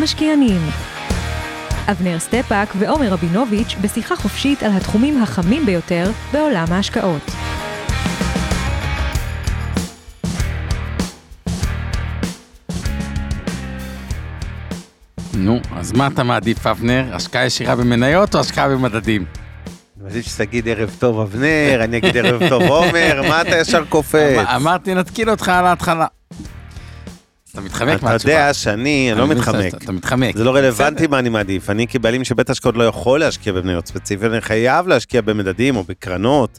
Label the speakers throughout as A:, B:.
A: המשקיענים אבנר סטפאק ועומר רבינוביץ' בשיחה חופשית על התחומים החמים ביותר בעולם ההשקעות.
B: נו, אז מה אתה מעדיף, אבנר? השקעה ישירה במניות או השקעה במדדים?
C: אני מעדיף שתגיד ערב טוב אבנר, אני אגיד ערב טוב עומר, מה אתה ישר קופץ?
B: אמ- אמרתי נתקיל אותך על ההתחלה. אתה מתחמק
C: אתה
B: מהתשובה.
C: יודע שאני לא מתחמק.
B: אתה מתחמק.
C: זה לא רלוונטי. מה אני מעדיף. אני כבעלים של בית השקעות לא יכול להשקיע במניות ספציפיות, אני חייב להשקיע במדדים או בקרנות,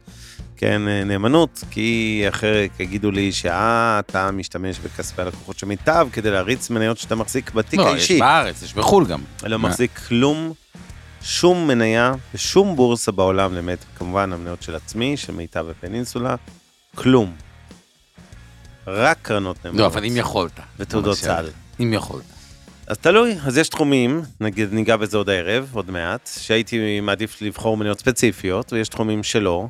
C: כן, אה, נאמנות, כי אחרת יגידו לי שאה, אתה משתמש בכספי הלקוחות של מיטב כדי להריץ מניות שאתה מחזיק בתיק
B: לא, יש
C: האישי.
B: בארץ, יש בחו"ל גם.
C: לא? מחזיק כלום, שום מניה בשום בורסה בעולם, למעט כמובן המניות של עצמי, של מיטב ופנינסולה, כלום. רק קרנות נאמנות.
B: לא, אבל אם יכולת.
C: ותעודות. סל.
B: אם יכולת.
C: אז תלוי, אז יש תחומים, נגיד ניגע בזה עוד הערב, עוד מעט, שהייתי מעדיף לבחור מניות ספציפיות, ויש תחומים שלא.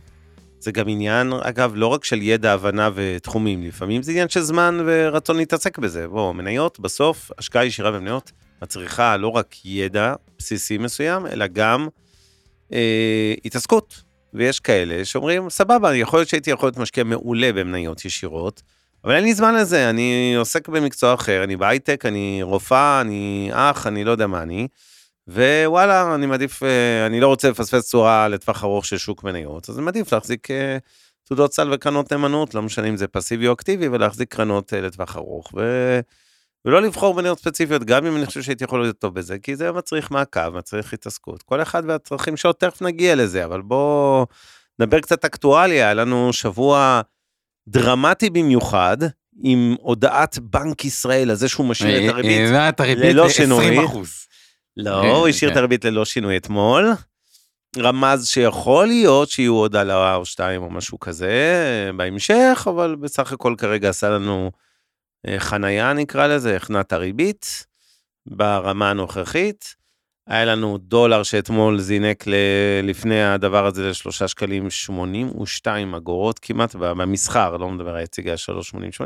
C: זה גם עניין, אגב, לא רק של ידע, הבנה ותחומים, לפעמים זה עניין של זמן ורצון להתעסק בזה. בוא, מניות, בסוף, השקעה ישירה במניות מצריכה לא רק ידע בסיסי מסוים, אלא גם אה, התעסקות. ויש כאלה שאומרים, סבבה, יכול להיות שהייתי יכול להיות משקיע מעולה במניות ישירות, אבל אין לי זמן לזה, אני עוסק במקצוע אחר, אני בהייטק, אני רופאה, אני אח, אני לא יודע מה אני, ווואלה, אני מעדיף, אה, אני לא רוצה לפספס צורה לטווח ארוך של שוק מניות, אז אני מעדיף להחזיק אה, תעודות סל וקרנות נאמנות, לא משנה אם זה פסיבי או אקטיבי, ולהחזיק קרנות אה, לטווח ארוך, ו... ולא לבחור מניות ספציפיות, גם אם אני חושב שהייתי יכול להיות טוב בזה, כי זה מצריך מעקב, מצריך התעסקות. כל אחד והצרכים שלו, תכף נגיע לזה, אבל בואו נדבר קצת אקטואליה, היה לנו שבוע דרמטי במיוחד, עם הודעת בנק ישראל על זה שהוא משאיר את הריבית.
B: העלה את הריבית
C: ללא
B: ל-20
C: שינוי. לא, הוא השאיר. את הריבית ללא שינוי אתמול. רמז שיכול להיות שיהיו עוד העלאה או שתיים או משהו כזה בהמשך, אבל בסך הכל כרגע עשה לנו אה, חנייה נקרא לזה, הכנע את הריבית ברמה הנוכחית. היה לנו דולר שאתמול זינק ל... לפני הדבר הזה לשלושה שקלים 82 אגורות כמעט במסחר, לא מדבר היציג היה 3.80,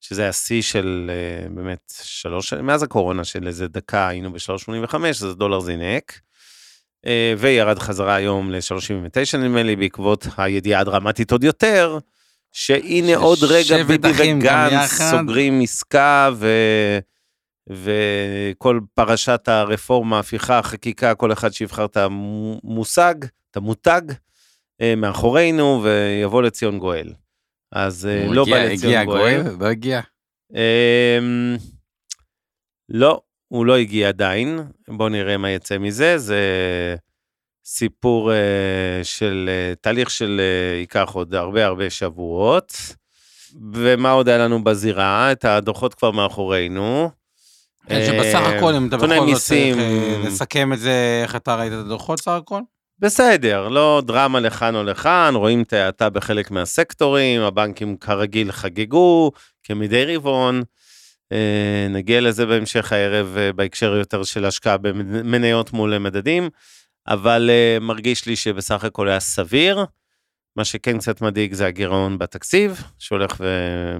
C: שזה השיא של אה, באמת שלוש, מאז הקורונה של איזה דקה היינו ב-3.85, אז הדולר זינק. אה, וירד חזרה היום ל-3.79 נדמה לי, בעקבות הידיעה הדרמטית עוד יותר, שהנה עוד רגע ביבי וגנץ. סוגרים עסקה ו... וכל פרשת הרפורמה, הפיכה, חקיקה, כל אחד שיבחר את המושג, את המותג, אה, מאחורינו, ויבוא לציון גואל. אז אה, לא
B: הגיע-
C: בא
B: הגיע
C: לציון גואל.
B: גואל? לא הגיע.
C: אמ, לא, הוא לא הגיע עדיין. בואו נראה מה יצא מזה. זה סיפור אה, של תהליך של ייקח עוד הרבה הרבה שבועות. ומה עוד היה לנו בזירה? את הדוחות כבר מאחורינו.
B: כן, שבסך
C: אה,
B: הכל, אם אתה בכל זאת צריך
C: מיסים.
B: אה, לסכם את זה, איך אתה ראית את הדוחות סך הכל?
C: בסדר, לא דרמה לכאן או לכאן, רואים את ההאטה בחלק מהסקטורים, הבנקים כרגיל חגגו, כמדי רבעון. אה, נגיע לזה בהמשך הערב אה, בהקשר יותר של השקעה במניות מול מדדים, אבל אה, מרגיש לי שבסך הכל היה סביר. מה שכן קצת מדאיג זה הגירעון בתקציב, שהולך
B: אולי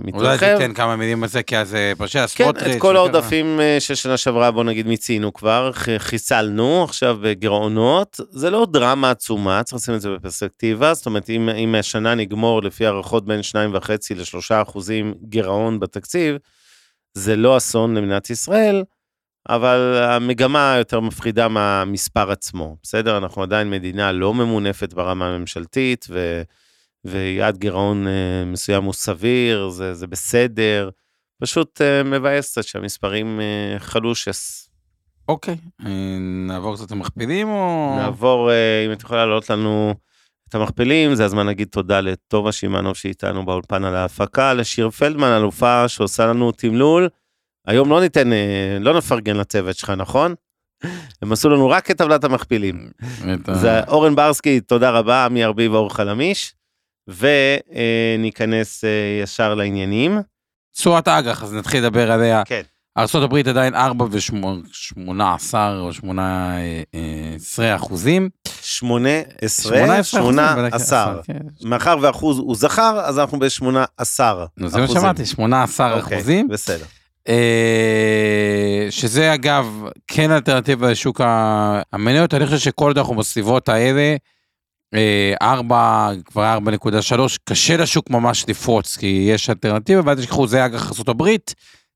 C: ומתרחב.
B: תיתן כמה מילים על זה, כי אז אה, פרשי
C: כן,
B: הסמוטריץ'.
C: את כל. העודפים אה, של שנה שעברה, בוא נגיד, מיצינו כבר, חיסלנו, עכשיו בגירעונות. זה לא דרמה עצומה, צריך לשים את זה בפרספקטיבה, זאת אומרת, אם, אם השנה נגמור לפי הערכות בין 2.5 ל-3 אחוזים גירעון בתקציב, זה לא אסון למדינת ישראל, אבל המגמה יותר מפחידה מהמספר עצמו, בסדר? אנחנו עדיין מדינה לא ממונפת ברמה הממשלתית, ו... ויעד גירעון אה, מסוים הוא סביר, זה, זה בסדר. פשוט אה, מבאס קצת שהמספרים אה, חלושס.
B: אוקיי, נעבור קצת למכפילים או...
C: נעבור, אם את יכולה להעלות לנו את המכפילים, זה הזמן להגיד תודה לטובה שמענוב שאיתנו באולפן על ההפקה, לשיר פלדמן, אלופה שעושה לנו תמלול, היום לא ניתן, אה, לא נפרגן לצוות שלך, נכון? הם עשו לנו רק את טבלת המכפילים. זה אורן ברסקי, תודה רבה, עמי ארביב ואור חלמיש, וניכנס אה, ישר לעניינים.
B: תשואת אג"ח, אז נתחיל לדבר עליה.
C: כן.
B: ארה"ב עדיין 4 ו-18 או 18 אחוזים.
C: 18,
B: 18
C: 18,
B: כן.
C: מאחר ואחוז הוא זכר, אז אנחנו ב-18
B: נו, זה מה שאמרתי, 18
C: אוקיי,
B: אחוזים.
C: בסדר.
B: אה, שזה אגב כן אלטרנטיבה לשוק המניות, אני חושב שכל עוד אנחנו בסביבות האלה, אה, 4, כבר 4.3, קשה לשוק ממש לפרוץ, כי יש אלטרנטיבה, ואל תשכחו, זה אג"ח ארה"ב,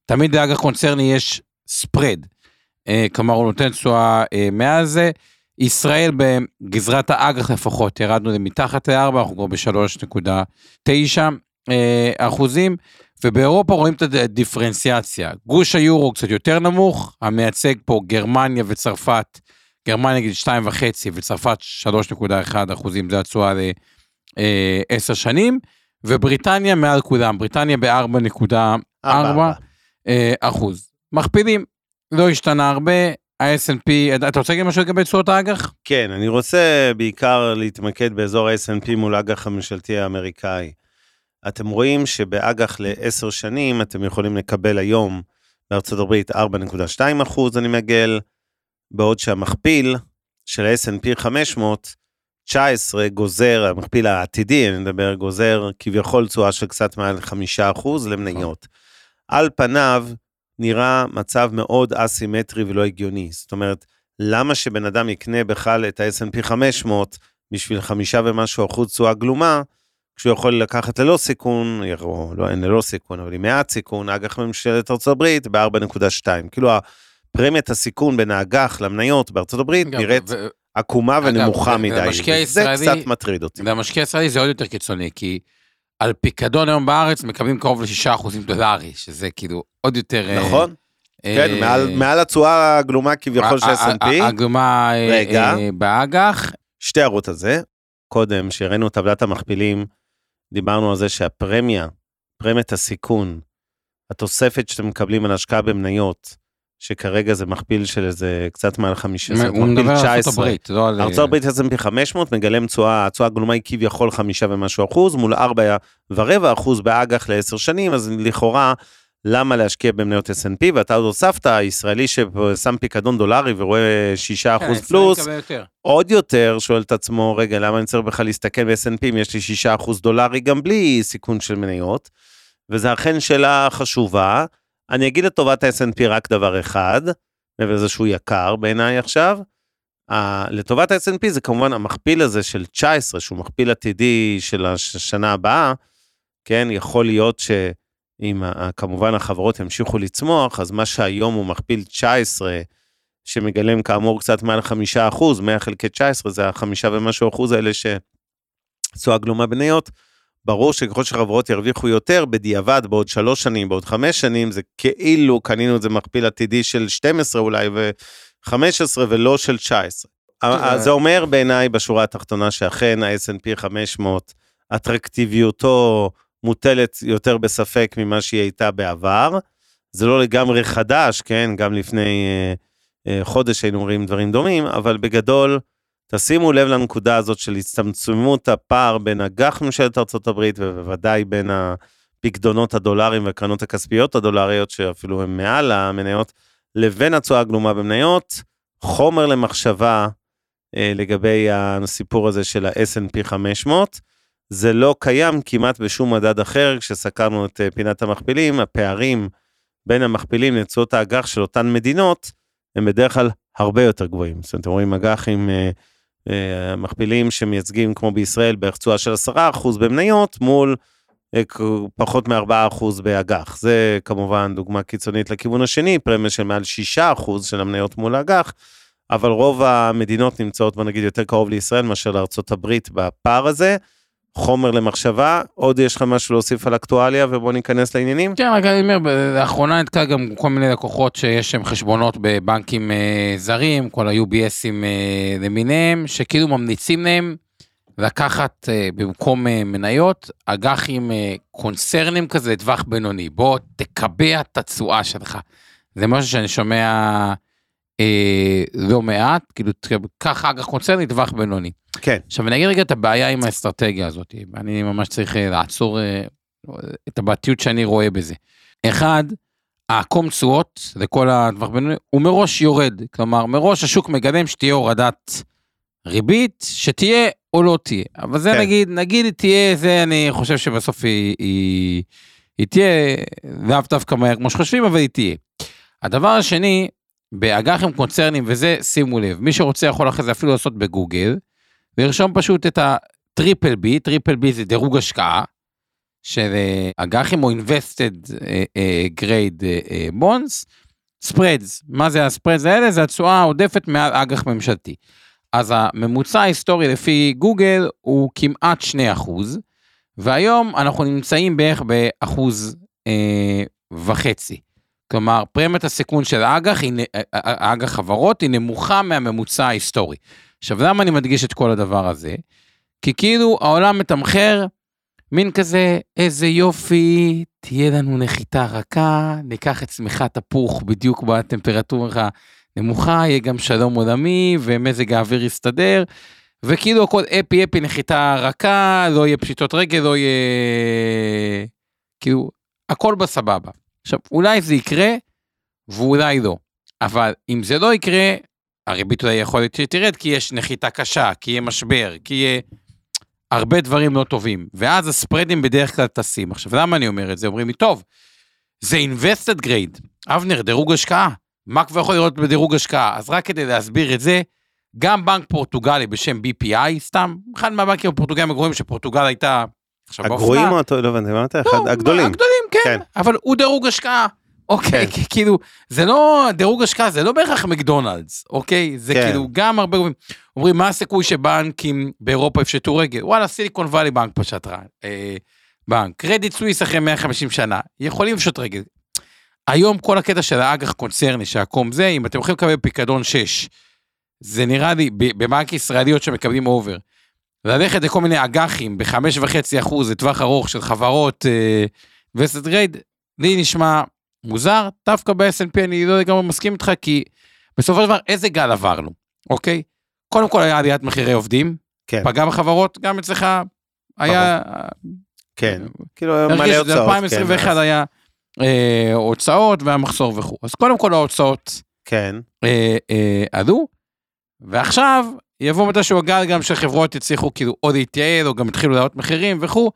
B: תמיד לאג"ח קונצרני יש ספרד, אה, כלומר הוא נותן תשואה אה, מעל זה. ישראל בגזרת האג"ח לפחות, ירדנו למתחת ל-4, אנחנו כבר ב-3.9 אה, אחוזים. ובאירופה רואים את הדיפרנציאציה. גוש היורו קצת יותר נמוך, המייצג פה גרמניה וצרפת, גרמניה נגיד 2.5 וצרפת 3.1 אחוזים, זה התשואה ל-10 שנים, ובריטניה מעל כולם, בריטניה ב-4.4
C: ארבע.
B: אה, אחוז. מכפילים, לא השתנה הרבה, ה-S&P, אתה רוצה להגיד משהו לגבי תשואות האג"ח?
C: כן, אני רוצה בעיקר להתמקד באזור ה-S&P מול האג"ח הממשלתי האמריקאי. אתם רואים שבאג"ח לעשר שנים אתם יכולים לקבל היום בארצות הברית 4.2 אחוז, אני מגל, בעוד שהמכפיל של ה-S&P 500, 19 גוזר, המכפיל העתידי, אני מדבר, גוזר כביכול תשואה של קצת מעל 5 אחוז למניות. על פניו נראה מצב מאוד אסימטרי ולא הגיוני. זאת אומרת, למה שבן אדם יקנה בכלל את ה-S&P 500 בשביל חמישה ומשהו אחוז תשואה גלומה, כשהוא יכול לקחת ללא סיכון, או לא, אין ללא סיכון, אבל עם מעט סיכון, אג"ח ממשלת הברית ב-4.2. כאילו הפרמיית הסיכון בין האג"ח למניות בארצות הברית נראית
B: ו-
C: עקומה
B: אגב,
C: ונמוכה
B: ו-
C: מדי. זה
B: הישראלי-
C: קצת מטריד אותי.
B: למשקיע ישראלי זה עוד יותר קיצוני, כי על פיקדון היום בארץ מקבלים קרוב ל-6 אחוזים דולרי, שזה כאילו עוד יותר... אה,
C: נכון?
B: אה,
C: כן, מעל- מעל התשואה הגלומה כביכול של S&P.
B: הגלומה אה, באג"ח,
C: שתי הערות על זה. קודם, שהראינו טבלת המכפילים, דיברנו על זה שהפרמיה, פרמיית הסיכון, התוספת שאתם מקבלים על השקעה במניות, שכרגע זה מכפיל של איזה קצת מעל 15,
B: הוא מדבר על ארצות
C: 19.
B: הברית, לא על...
C: ארצות הברית S&P 500 מגלם תשואה, התשואה הגלומה היא כביכול חמישה ומשהו אחוז, מול ארבע ורבע אחוז באג"ח לעשר שנים, אז לכאורה, למה להשקיע במניות S&P? ואתה עוד הוספת, ישראלי ששם פיקדון דולרי ורואה שישה
B: כן,
C: אחוז
B: ישראלי
C: פלוס,
B: יותר.
C: עוד יותר שואל את עצמו, רגע, למה אני צריך בכלל להסתכל ב-S&P אם יש לי 6% דולרי גם בלי סיכון של מניות? וזו אכן שאלה חשובה. אני אגיד לטובת ה-S&P רק דבר אחד, מעבר לזה שהוא יקר בעיניי עכשיו. Uh, לטובת ה-S&P זה כמובן המכפיל הזה של 19, שהוא מכפיל עתידי של השנה הבאה, כן, יכול להיות שאם ה- כמובן החברות ימשיכו לצמוח, אז מה שהיום הוא מכפיל 19, שמגלם כאמור קצת מעל חמישה אחוז, 100 חלקי 19 זה החמישה ומשהו אחוז האלה שתשואה גלומה בניות. ברור שככל שחברות ירוויחו יותר, בדיעבד בעוד שלוש שנים, בעוד חמש שנים, זה כאילו קנינו את זה מכפיל עתידי של 12 אולי ו-15 ולא של 19. אז זה אומר בעיניי בשורה התחתונה שאכן ה-S&P 500, אטרקטיביותו מוטלת יותר בספק ממה שהיא הייתה בעבר. זה לא לגמרי חדש, כן? גם לפני אה, אה, חודש היינו רואים דברים דומים, אבל בגדול, תשימו לב לנקודה הזאת של הצטמצמות הפער בין אג"ח ממשלת ארה"ב ובוודאי בין הפקדונות הדולרים והקרנות הכספיות הדולריות, שאפילו הן מעל המניות, לבין התשואה הגלומה במניות, חומר למחשבה אה, לגבי הסיפור הזה של ה-S&P 500. זה לא קיים כמעט בשום מדד אחר, כשסקרנו את אה, פינת המכפילים, הפערים בין המכפילים לתשואות האג"ח של אותן מדינות, הם בדרך כלל הרבה יותר גבוהים. זאת אומרת, אתם רואים אג"ח עם אה, אה, מכפילים שמייצגים, כמו בישראל, בערך תשואה של 10% במניות, מול אה, פחות מ-4% באג"ח. זה כמובן דוגמה קיצונית לכיוון השני, פרמיה של מעל 6% של המניות מול האג"ח, אבל רוב המדינות נמצאות, בוא נגיד, יותר קרוב לישראל מאשר הברית בפער הזה. חומר למחשבה, עוד יש לך משהו להוסיף על אקטואליה ובוא ניכנס לעניינים?
B: כן, רק אני אומר, לאחרונה נתקע גם כל מיני לקוחות שיש להם חשבונות בבנקים אה, זרים, כל ה-UBSים אה, למיניהם, שכאילו ממליצים להם לקחת אה, במקום אה, מניות אג"חים אה, קונצרנים כזה לטווח בינוני. בוא תקבע את התשואה שלך. זה משהו שאני שומע לא מעט, כאילו קח אג"ח קונצרני לטווח בינוני.
C: כן.
B: עכשיו אני אגיד רגע את הבעיה עם האסטרטגיה הזאת, אני ממש צריך אה, לעצור אה, את הבעייתיות שאני רואה בזה. אחד, העקום תשואות לכל הטווח בינוני הוא מראש יורד, כלומר מראש השוק מגלם שתהיה הורדת ריבית, שתהיה או לא תהיה, אבל זה
C: כן.
B: נגיד, נגיד תהיה, זה אני חושב שבסוף היא, היא, היא תהיה לאו דווקא מהר כמו שחושבים, אבל היא תהיה. הדבר השני, באג"חים קונצרנים וזה, שימו לב, מי שרוצה יכול אחרי זה אפילו לעשות בגוגל, ולרשום פשוט את ה triple B, triple B זה דירוג השקעה, של אה, אג"חים או invested אה, אה, grade bonds, spreads, מה זה הספרדס האלה? זה התשואה העודפת מעל אג"ח ממשלתי. אז הממוצע ההיסטורי לפי גוגל הוא כמעט 2%, והיום אנחנו נמצאים בערך באחוז אה, וחצי. כלומר, פרמיית הסיכון של האג"ח, היא נ- אה, אה, האג"ח חברות, היא נמוכה מהממוצע ההיסטורי. עכשיו, למה אני מדגיש את כל הדבר הזה? כי כאילו העולם מתמחר מין כזה, איזה יופי, תהיה לנו נחיתה רכה, ניקח את צמיחת הפוך בדיוק בטמפרטורה נמוכה, יהיה גם שלום עולמי, ומזג האוויר יסתדר, וכאילו הכל אפי אפי נחיתה רכה, לא יהיה פשיטות רגל, לא יהיה... כאילו, הכל בסבבה. עכשיו, אולי זה יקרה, ואולי לא. אבל אם זה לא יקרה, הריבית אולי יכול להיות שתרד, כי יש נחיתה קשה, כי יהיה משבר, כי יהיה הרבה דברים לא טובים. ואז הספרדים בדרך כלל טסים. עכשיו, למה אני אומר את זה? אומרים לי, טוב, זה invested grade. אבנר, דירוג השקעה. מה כבר יכול לראות בדירוג השקעה? אז רק כדי להסביר את זה, גם בנק פורטוגלי בשם BPI, סתם, אחד מהבנקים הפורטוגליים הגרועים שפורטוגל הייתה עכשיו
C: הגרועים. או אתה לא הבנתי, מה אתה?
B: לא,
C: אחד הגדולים.
B: הגדולים, כן,
C: כן.
B: אבל הוא דירוג השקעה. אוקיי,
C: כן.
B: כאילו, זה לא, דירוג השקעה זה לא בהכרח מקדונלדס, אוקיי? זה
C: כן.
B: כאילו גם הרבה גורמים. אומרים, מה הסיכוי שבנקים באירופה יפשטו רגל? וואלה, סיליקון וואלי בנק פשט ר- אה, בנק. קרדיט סוויס אחרי 150 שנה, יכולים לפשוט רגל. היום כל הקטע של האג"ח קונצרני, שהקום זה, אם אתם הולכים לקבל פיקדון 6, זה נראה לי, בבנק ישראליות שמקבלים אובר, ללכת לכל מיני אג"חים ב-5.5% לטווח ארוך של חברות וסט גרייד, לי נשמע מוזר, דווקא ב-S&P אני לא לגמרי מסכים איתך, כי בסופו של דבר איזה גל עברנו, אוקיי? קודם כל היה עליית מחירי עובדים,
C: כן,
B: פגע בחברות, גם אצלך היה,
C: כן. כאילו מלא
B: הרגיש
C: הוצאות.
B: שזה 2021
C: כן,
B: היה אה, הוצאות והמחסור וכו'. אז קודם כל ההוצאות
C: כן,
B: אה, אה, עלו, ועכשיו יבוא מתישהו הגל גם שחברות יצליחו כאילו או להתייעל או גם יתחילו להעלות מחירים וכו',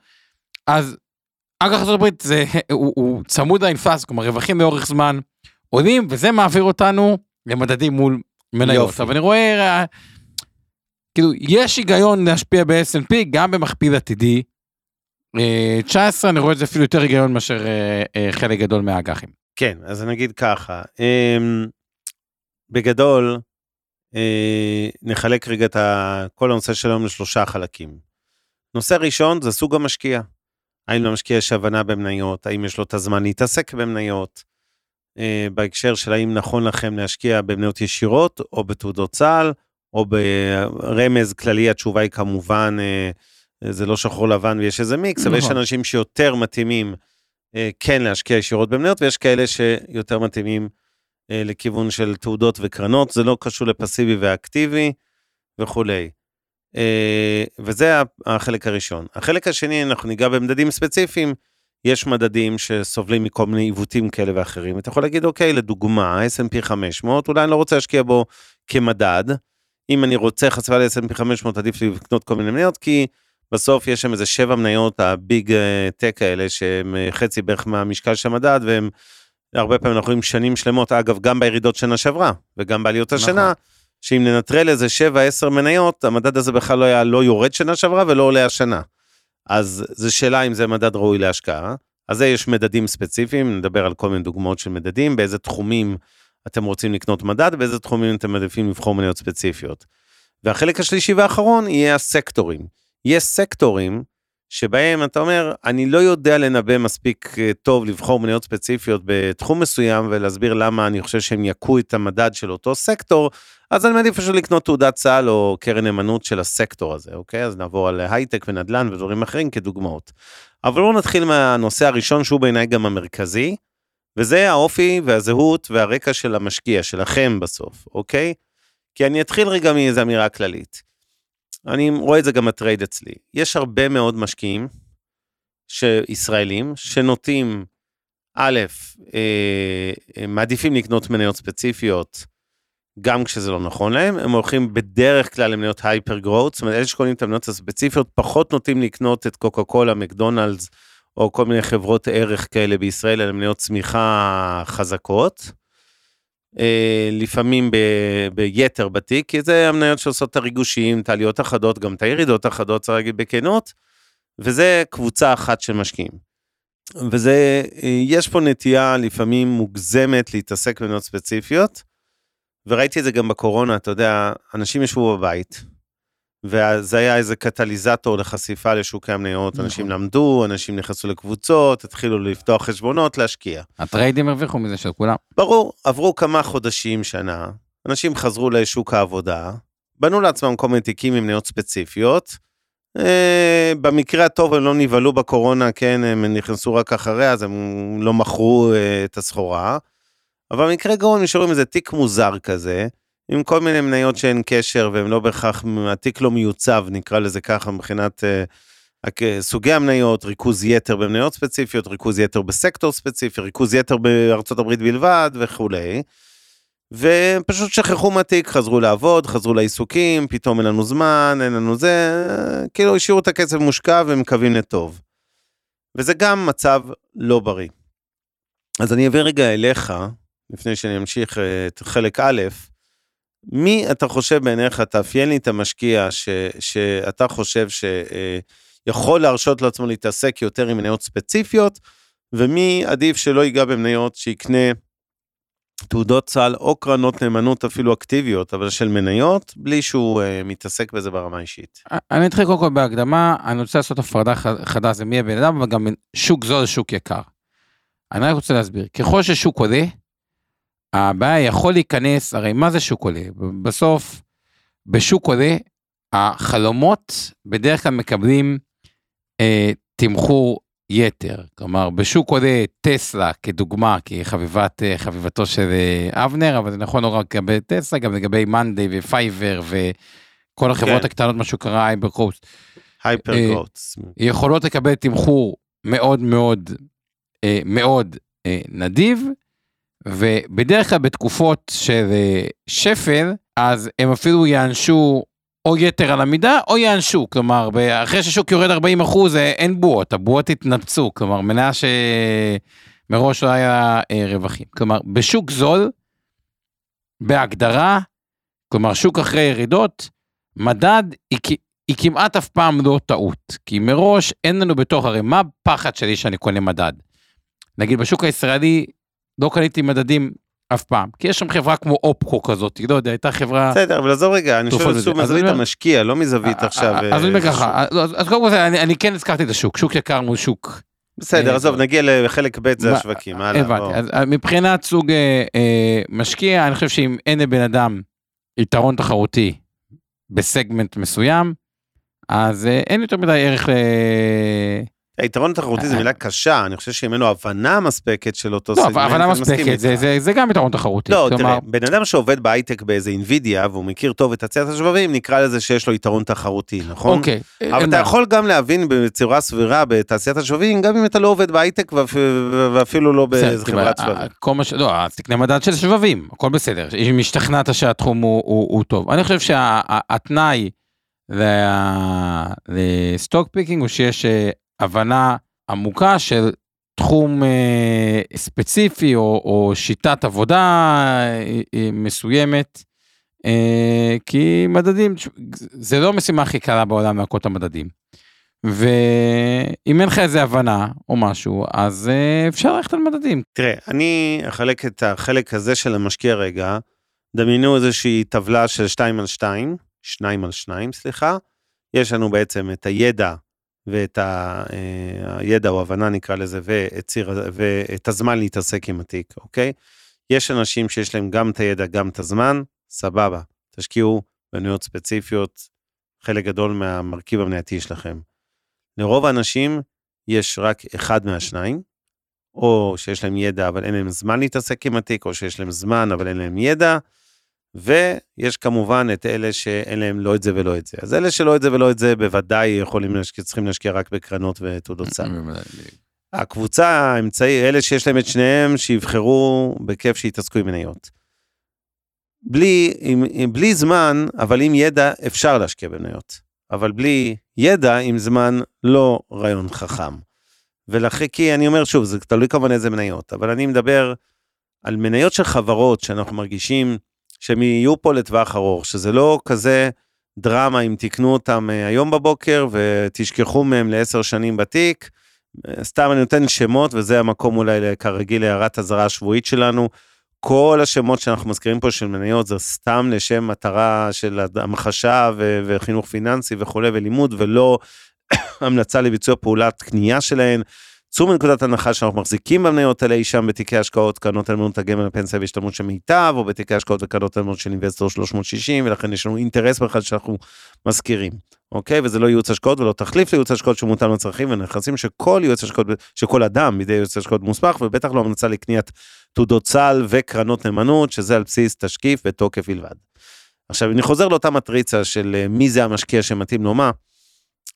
B: אז אג"ח זה, הוא, הוא צמוד לאינפלציה, כלומר רווחים לאורך זמן עולים, וזה מעביר אותנו למדדים מול מניות. אבל אני רואה, אה, כאילו, יש היגיון להשפיע ב-S&P גם במכפיל עתידי. אה, 19, אני רואה את זה אפילו יותר היגיון מאשר אה, אה, חלק גדול מהאג"חים.
C: כן, אז אני אגיד ככה, אמ, בגדול, אה, נחלק רגע את כל הנושא שלנו לשלושה חלקים. נושא ראשון זה סוג המשקיע. האם למשקיע יש הבנה במניות, האם יש לו את הזמן להתעסק במניות, אה, בהקשר של האם נכון לכם להשקיע במניות ישירות או בתעודות צה"ל, או ברמז כללי, התשובה היא כמובן, אה, זה לא שחור לבן ויש איזה מיקס, אבל יש
B: נכון.
C: אנשים שיותר מתאימים אה, כן להשקיע ישירות במניות, ויש כאלה שיותר מתאימים אה, לכיוון של תעודות וקרנות, זה לא קשור לפסיבי ואקטיבי וכולי. אה, וזה החלק הראשון. החלק השני, אנחנו ניגע במדדים ספציפיים, יש מדדים שסובלים מכל מיני עיוותים כאלה ואחרים. אתה יכול להגיד, אוקיי, לדוגמה, S&P 500, אולי אני לא רוצה להשקיע בו כמדד. אם אני רוצה חשיפה ל-S&P 500, עדיף לי לקנות כל מיני מניות, כי בסוף יש שם איזה שבע מניות, הביג טק האלה, שהם אה, חצי בערך מהמשקל של המדד, והם הרבה פעמים אנחנו רואים שנים שלמות, אגב, גם בירידות שנה שעברה, וגם בעליות השנה, שאם ננטרל איזה 7-10 מניות, המדד הזה בכלל לא היה לא יורד שנה שעברה ולא עולה השנה. אז זו שאלה אם זה מדד ראוי להשקעה. אז זה יש מדדים ספציפיים, נדבר על כל מיני דוגמאות של מדדים, באיזה תחומים אתם רוצים לקנות מדד, באיזה תחומים אתם מעדיפים לבחור מניות ספציפיות. והחלק השלישי והאחרון יהיה הסקטורים. יש סקטורים שבהם אתה אומר, אני לא יודע לנבא מספיק אה, טוב לבחור מניות ספציפיות בתחום מסוים ולהסביר למה אני חושב שהם יכו את המדד של אותו סקטור, אז אני מעדיף פשוט לקנות תעודת סל או קרן נאמנות של הסקטור הזה, אוקיי? אז נעבור על הייטק ונדל"ן ודברים אחרים כדוגמאות. אבל בואו נתחיל מהנושא הראשון שהוא בעיניי גם המרכזי, וזה האופי והזהות והרקע של המשקיע, שלכם בסוף, אוקיי? כי אני אתחיל רגע מאיזו אמירה כללית. אני רואה את זה גם בטרייד אצלי. יש הרבה מאוד משקיעים, ישראלים, שנוטים, א', אה, מעדיפים לקנות מניות ספציפיות, גם כשזה לא נכון להם, הם הולכים בדרך כלל למניות הייפר גרואות, זאת אומרת, אלה שקונים את המניות הספציפיות, פחות נוטים לקנות את קוקה קולה, מקדונלדס, או כל מיני חברות ערך כאלה בישראל, אלא מניות צמיחה חזקות. אה, לפעמים ב, ביתר בתיק, כי זה המניות שעושות את הריגושים, את העליות החדות, גם את הירידות החדות, צריך להגיד בכנות, וזה קבוצה אחת של משקיעים. וזה, אה, יש פה נטייה לפעמים מוגזמת להתעסק במניות ספציפיות, וראיתי את זה גם בקורונה, אתה יודע, אנשים ישבו בבית, וזה היה איזה קטליזטור לחשיפה לשוקי המניות, נכון. אנשים למדו, אנשים נכנסו לקבוצות, התחילו לפתוח חשבונות, להשקיע.
B: הטריידים הרוויחו מזה של כולם.
C: ברור, עברו כמה חודשים, שנה, אנשים חזרו לשוק העבודה, בנו לעצמם כל מיני תיקים עם מניות ספציפיות. אה, במקרה הטוב הם לא נבהלו בקורונה, כן, הם נכנסו רק אחריה, אז הם לא מכרו אה, את הסחורה. אבל במקרה גרוע נשארו עם איזה תיק מוזר כזה, עם כל מיני מניות שאין קשר והן לא בהכרח, התיק לא מיוצב, נקרא לזה ככה, מבחינת uh, סוגי המניות, ריכוז יתר במניות ספציפיות, ריכוז יתר בסקטור ספציפי, ריכוז יתר בארצות הברית בלבד וכולי. ופשוט שכחו מהתיק, חזרו לעבוד, חזרו לעיסוקים, פתאום אין לנו זמן, אין לנו זה, כאילו השאירו את הכסף מושקע ומקווים לטוב. וזה גם מצב לא בריא. אז אני אעביר רגע אליך, לפני שאני אמשיך אה, את חלק א', מי אתה חושב בעיניך, תאפיין לי את המשקיע ש, שאתה חושב שיכול להרשות לעצמו להתעסק יותר עם מניות ספציפיות, ומי עדיף שלא ייגע במניות, שיקנה תעודות סל או קרנות נאמנות אפילו אקטיביות, אבל של מניות, בלי שהוא uh, מתעסק בזה ברמה אישית.
B: אני אתחיל קודם כל בהקדמה, אני רוצה לעשות הפרדה חדה, זה מי הבן אדם, אבל גם שוק זול שוק יקר. אני רק רוצה להסביר, ככל ששוק עולה, הבעיה יכול להיכנס, הרי מה זה שוק עולה? בסוף, בשוק עולה, החלומות בדרך כלל מקבלים אה, תמחור יתר. כלומר, בשוק עולה טסלה כדוגמה, כי חביבת, אה, חביבתו של אה, אבנר, אבל זה נכון לא רק לגבי טסלה, גם לגבי מאנדיי ופייבר וכל החברות כן. הקטנות, מה שקרה.
C: hyper growth.
B: אה, יכולות לקבל תמחור מאוד מאוד אה, מאוד אה, נדיב, ובדרך כלל בתקופות של אה, שפל, אז הם אפילו יענשו או יתר על המידה, או יענשו. כלומר, אחרי ששוק יורד 40 אחוז, אה, אין בועות, הבועות התנפצו. כלומר, מניה שמראש לא היה אה, רווחים. כלומר, בשוק זול, בהגדרה, כלומר, שוק אחרי ירידות, מדד היא, היא כמעט אף פעם לא טעות. כי מראש אין לנו בתוך, הרי מה הפחד שלי שאני קונה מדד? נגיד בשוק הישראלי לא קניתי מדדים אף פעם, כי יש שם חברה כמו אופקו כזאת, לא יודע, הייתה חברה...
C: בסדר, אבל עזוב רגע, אני שואל שוב מזווית המשקיע, לא מזווית עכשיו...
B: אז אני אומר ככה, אז קודם כל אני כן הזכרתי את השוק, שוק יקר מול שוק...
C: בסדר, אה, עזוב, נגיע לחלק ב' זה השווקים,
B: הלאה. הבנתי, אז אה, מבחינת סוג אה, משקיע, אני חושב שאם אין לבן אדם יתרון תחרותי בסגמנט מסוים, אז אין יותר מדי ערך
C: היתרון התחרותי זה מילה קשה, אני חושב שאם אין לו הבנה מספקת של אותו
B: סגמנט, לא, הבנה מספקת, זה, גם יתרון תחרותי.
C: לא, תראה, בן אדם שעובד בהייטק באיזה אינווידיה, והוא מכיר טוב את תעשיית השבבים, נקרא לזה שיש לו יתרון תחרותי, נכון?
B: אוקיי.
C: אבל אתה יכול גם להבין בצורה סבירה בתעשיית השבבים, גם אם אתה לא עובד בהייטק ואפילו לא באיזה חברת שבבים.
B: לא, תקנה מדד של שבבים, הכל בסדר, אם השתכנעת שהתחום הוא, טוב. אני חושב שהתנאי ל stock picking הוא שיש אה, הבנה עמוקה של תחום אה, ספציפי או, או שיטת עבודה אה, אה, מסוימת, אה, כי מדדים, זה לא המשימה הכי קלה בעולם להכות המדדים. ואם אין לך איזה הבנה או משהו, אז אה, אפשר ללכת על מדדים.
C: תראה, אני אחלק את החלק הזה של המשקיע רגע, דמיינו איזושהי טבלה של 2 על 2, 2 על 2, סליחה. יש לנו בעצם את הידע ואת ה, אה, הידע או הבנה נקרא לזה, ואת, ציר, ואת הזמן להתעסק עם התיק, אוקיי? יש אנשים שיש להם גם את הידע, גם את הזמן, סבבה, תשקיעו במניות ספציפיות, חלק גדול מהמרכיב המנייתי שלכם. לרוב האנשים יש רק אחד מהשניים, או שיש להם ידע אבל אין להם זמן להתעסק עם התיק, או שיש להם זמן אבל אין להם ידע, ויש כמובן את אלה שאין להם לא את זה ולא את זה. אז אלה שלא את זה ולא את זה בוודאי יכולים להשקיע, צריכים להשקיע רק בקרנות ותעודות סל. הקבוצה האמצעי, אלה שיש להם את שניהם, שיבחרו בכיף שיתעסקו עם מניות. בלי, עם, עם, בלי זמן, אבל עם ידע, אפשר להשקיע במניות. אבל בלי ידע, עם זמן, לא רעיון חכם. ולכן, כי אני אומר שוב, זה תלוי כמובן איזה מניות, אבל אני מדבר על מניות של חברות שאנחנו מרגישים שהם יהיו פה לטווח ארוך, שזה לא כזה דרמה אם תקנו אותם אה, היום בבוקר ותשכחו מהם לעשר שנים בתיק. סתם אני נותן שמות וזה המקום אולי כרגיל להערת אזהרה השבועית שלנו. כל השמות שאנחנו מזכירים פה של מניות זה סתם לשם מטרה של המחשה ו- וחינוך פיננסי וכולי ולימוד ולא המלצה לביצוע פעולת קנייה שלהן. צאו מנקודת הנחה שאנחנו מחזיקים במניות האלה אי שם בתיקי השקעות, קרנות אלמנות הגמל הפנסיה והשתלמות של מיטב, או בתיקי השקעות וקרנות אלמנות של אינבסטור 360, ולכן יש לנו אינטרס בכלל שאנחנו מזכירים, אוקיי? וזה לא ייעוץ השקעות ולא תחליף לייעוץ השקעות שמותאם לצרכים ונכסים שכל ייעוץ השקעות, שכל אדם בידי ייעוץ השקעות מוסמך, ובטח לא המלצה לקניית תעודות סל וקרנות נאמנות, שזה על בסיס תשקיף ותוקף בלבד. עכשיו, אני חוזר לאותה מטריצה של אה, מי זה המשקיע שמתאים לו מה,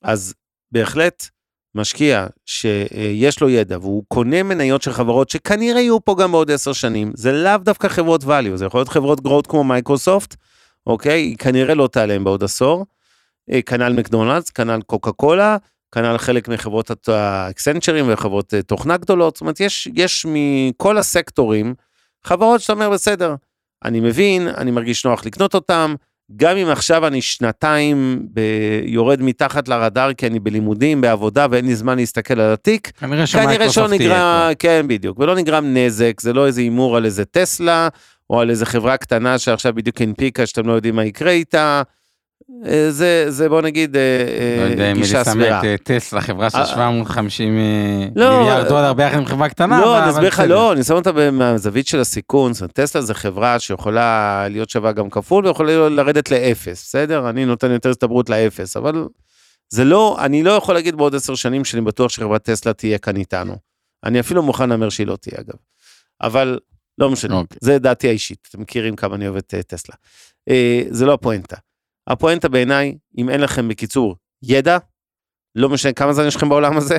C: אז בהחלט, משקיע שיש לו ידע והוא קונה מניות של חברות שכנראה יהיו פה גם בעוד עשר שנים, זה לאו דווקא חברות value, זה יכול להיות חברות גרועות כמו מייקרוסופט, אוקיי? היא כנראה לא תיעלם בעוד עשור. אה, כנ"ל מקדונלדס, כנ"ל קוקה קולה, כנ"ל חלק מחברות האקסנצ'רים וחברות אה, תוכנה גדולות, זאת אומרת יש, יש מכל הסקטורים חברות שאתה אומר בסדר, אני מבין, אני מרגיש נוח לקנות אותם, גם אם עכשיו אני שנתיים ב... יורד מתחת לרדאר כי אני בלימודים, בעבודה ואין לי זמן להסתכל על התיק,
B: כנראה
C: כנראה שלא נגרם, כן בדיוק, ולא נגרם נזק, זה לא איזה הימור על איזה טסלה, או על איזה חברה קטנה שעכשיו בדיוק הנפיקה שאתם לא יודעים מה יקרה איתה, זה, זה בוא נגיד
B: פה.
C: אה,
B: לא יודע
C: אה,
B: אם
C: גישה
B: אני שם
C: סבירה.
B: את אה, טסלה, חברה של
C: אה,
B: 750 אה,
C: לא,
B: מיליארד
C: אה,
B: דולר ביחד עם חברה קטנה.
C: לא, אני אסביר לך. לא, אני שם אותה מהזווית של הסיכון, זאת אומרת, טסלה זה חברה שיכולה להיות שווה גם כפול ויכולה לרדת לאפס, בסדר? אני נותן יותר הסתברות לאפס, אבל זה לא, אני לא יכול להגיד בעוד עשר שנים שאני בטוח שחברת טסלה תהיה כאן איתנו. אני אפילו מוכן להמר שהיא לא תהיה אגב. אבל לא משנה,
B: אוקיי.
C: זה דעתי האישית, אתם מכירים כמה אני אוהב את אה, טסלה. אה, זה לא הפואנטה. הפואנטה בעיניי, אם אין לכם בקיצור ידע, לא משנה כמה זמן יש לכם בעולם הזה,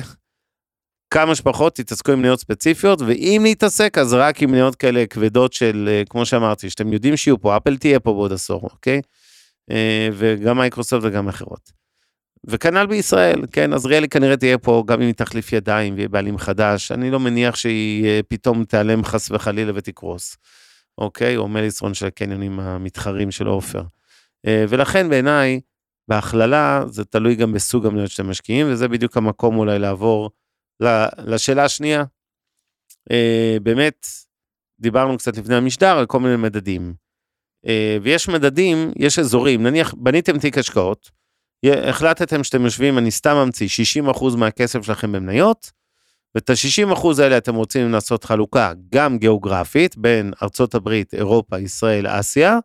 C: כמה שפחות תתעסקו עם מניות ספציפיות, ואם להתעסק אז רק עם מניות כאלה כבדות של, אה, כמו שאמרתי, שאתם יודעים שיהיו פה, אפל תהיה פה בעוד עשור, אוקיי? אה, וגם מייקרוסופט וגם אחרות. וכנ"ל בישראל, כן, עזריאלי כנראה תהיה פה גם אם היא תחליף ידיים ויהיה בעלים חדש, אני לא מניח שהיא אה, פתאום תיעלם חס וחלילה ותקרוס, אוקיי? או מליסרון של הקניונים המתחרים של עופר. אה, ולכן בעיניי, בהכללה זה תלוי גם בסוג המניות שאתם משקיעים, וזה בדיוק המקום אולי לעבור לשאלה השנייה. אה, באמת, דיברנו קצת לפני המשדר על כל מיני מדדים. אה, ויש מדדים, יש אזורים, נניח בניתם תיק השקעות, החלטתם שאתם יושבים, אני סתם ממציא, 60% מהכסף שלכם במניות, ואת ה-60% האלה אתם רוצים לעשות חלוקה גם גיאוגרפית בין ארצות הברית, אירופה, ישראל, אסיה,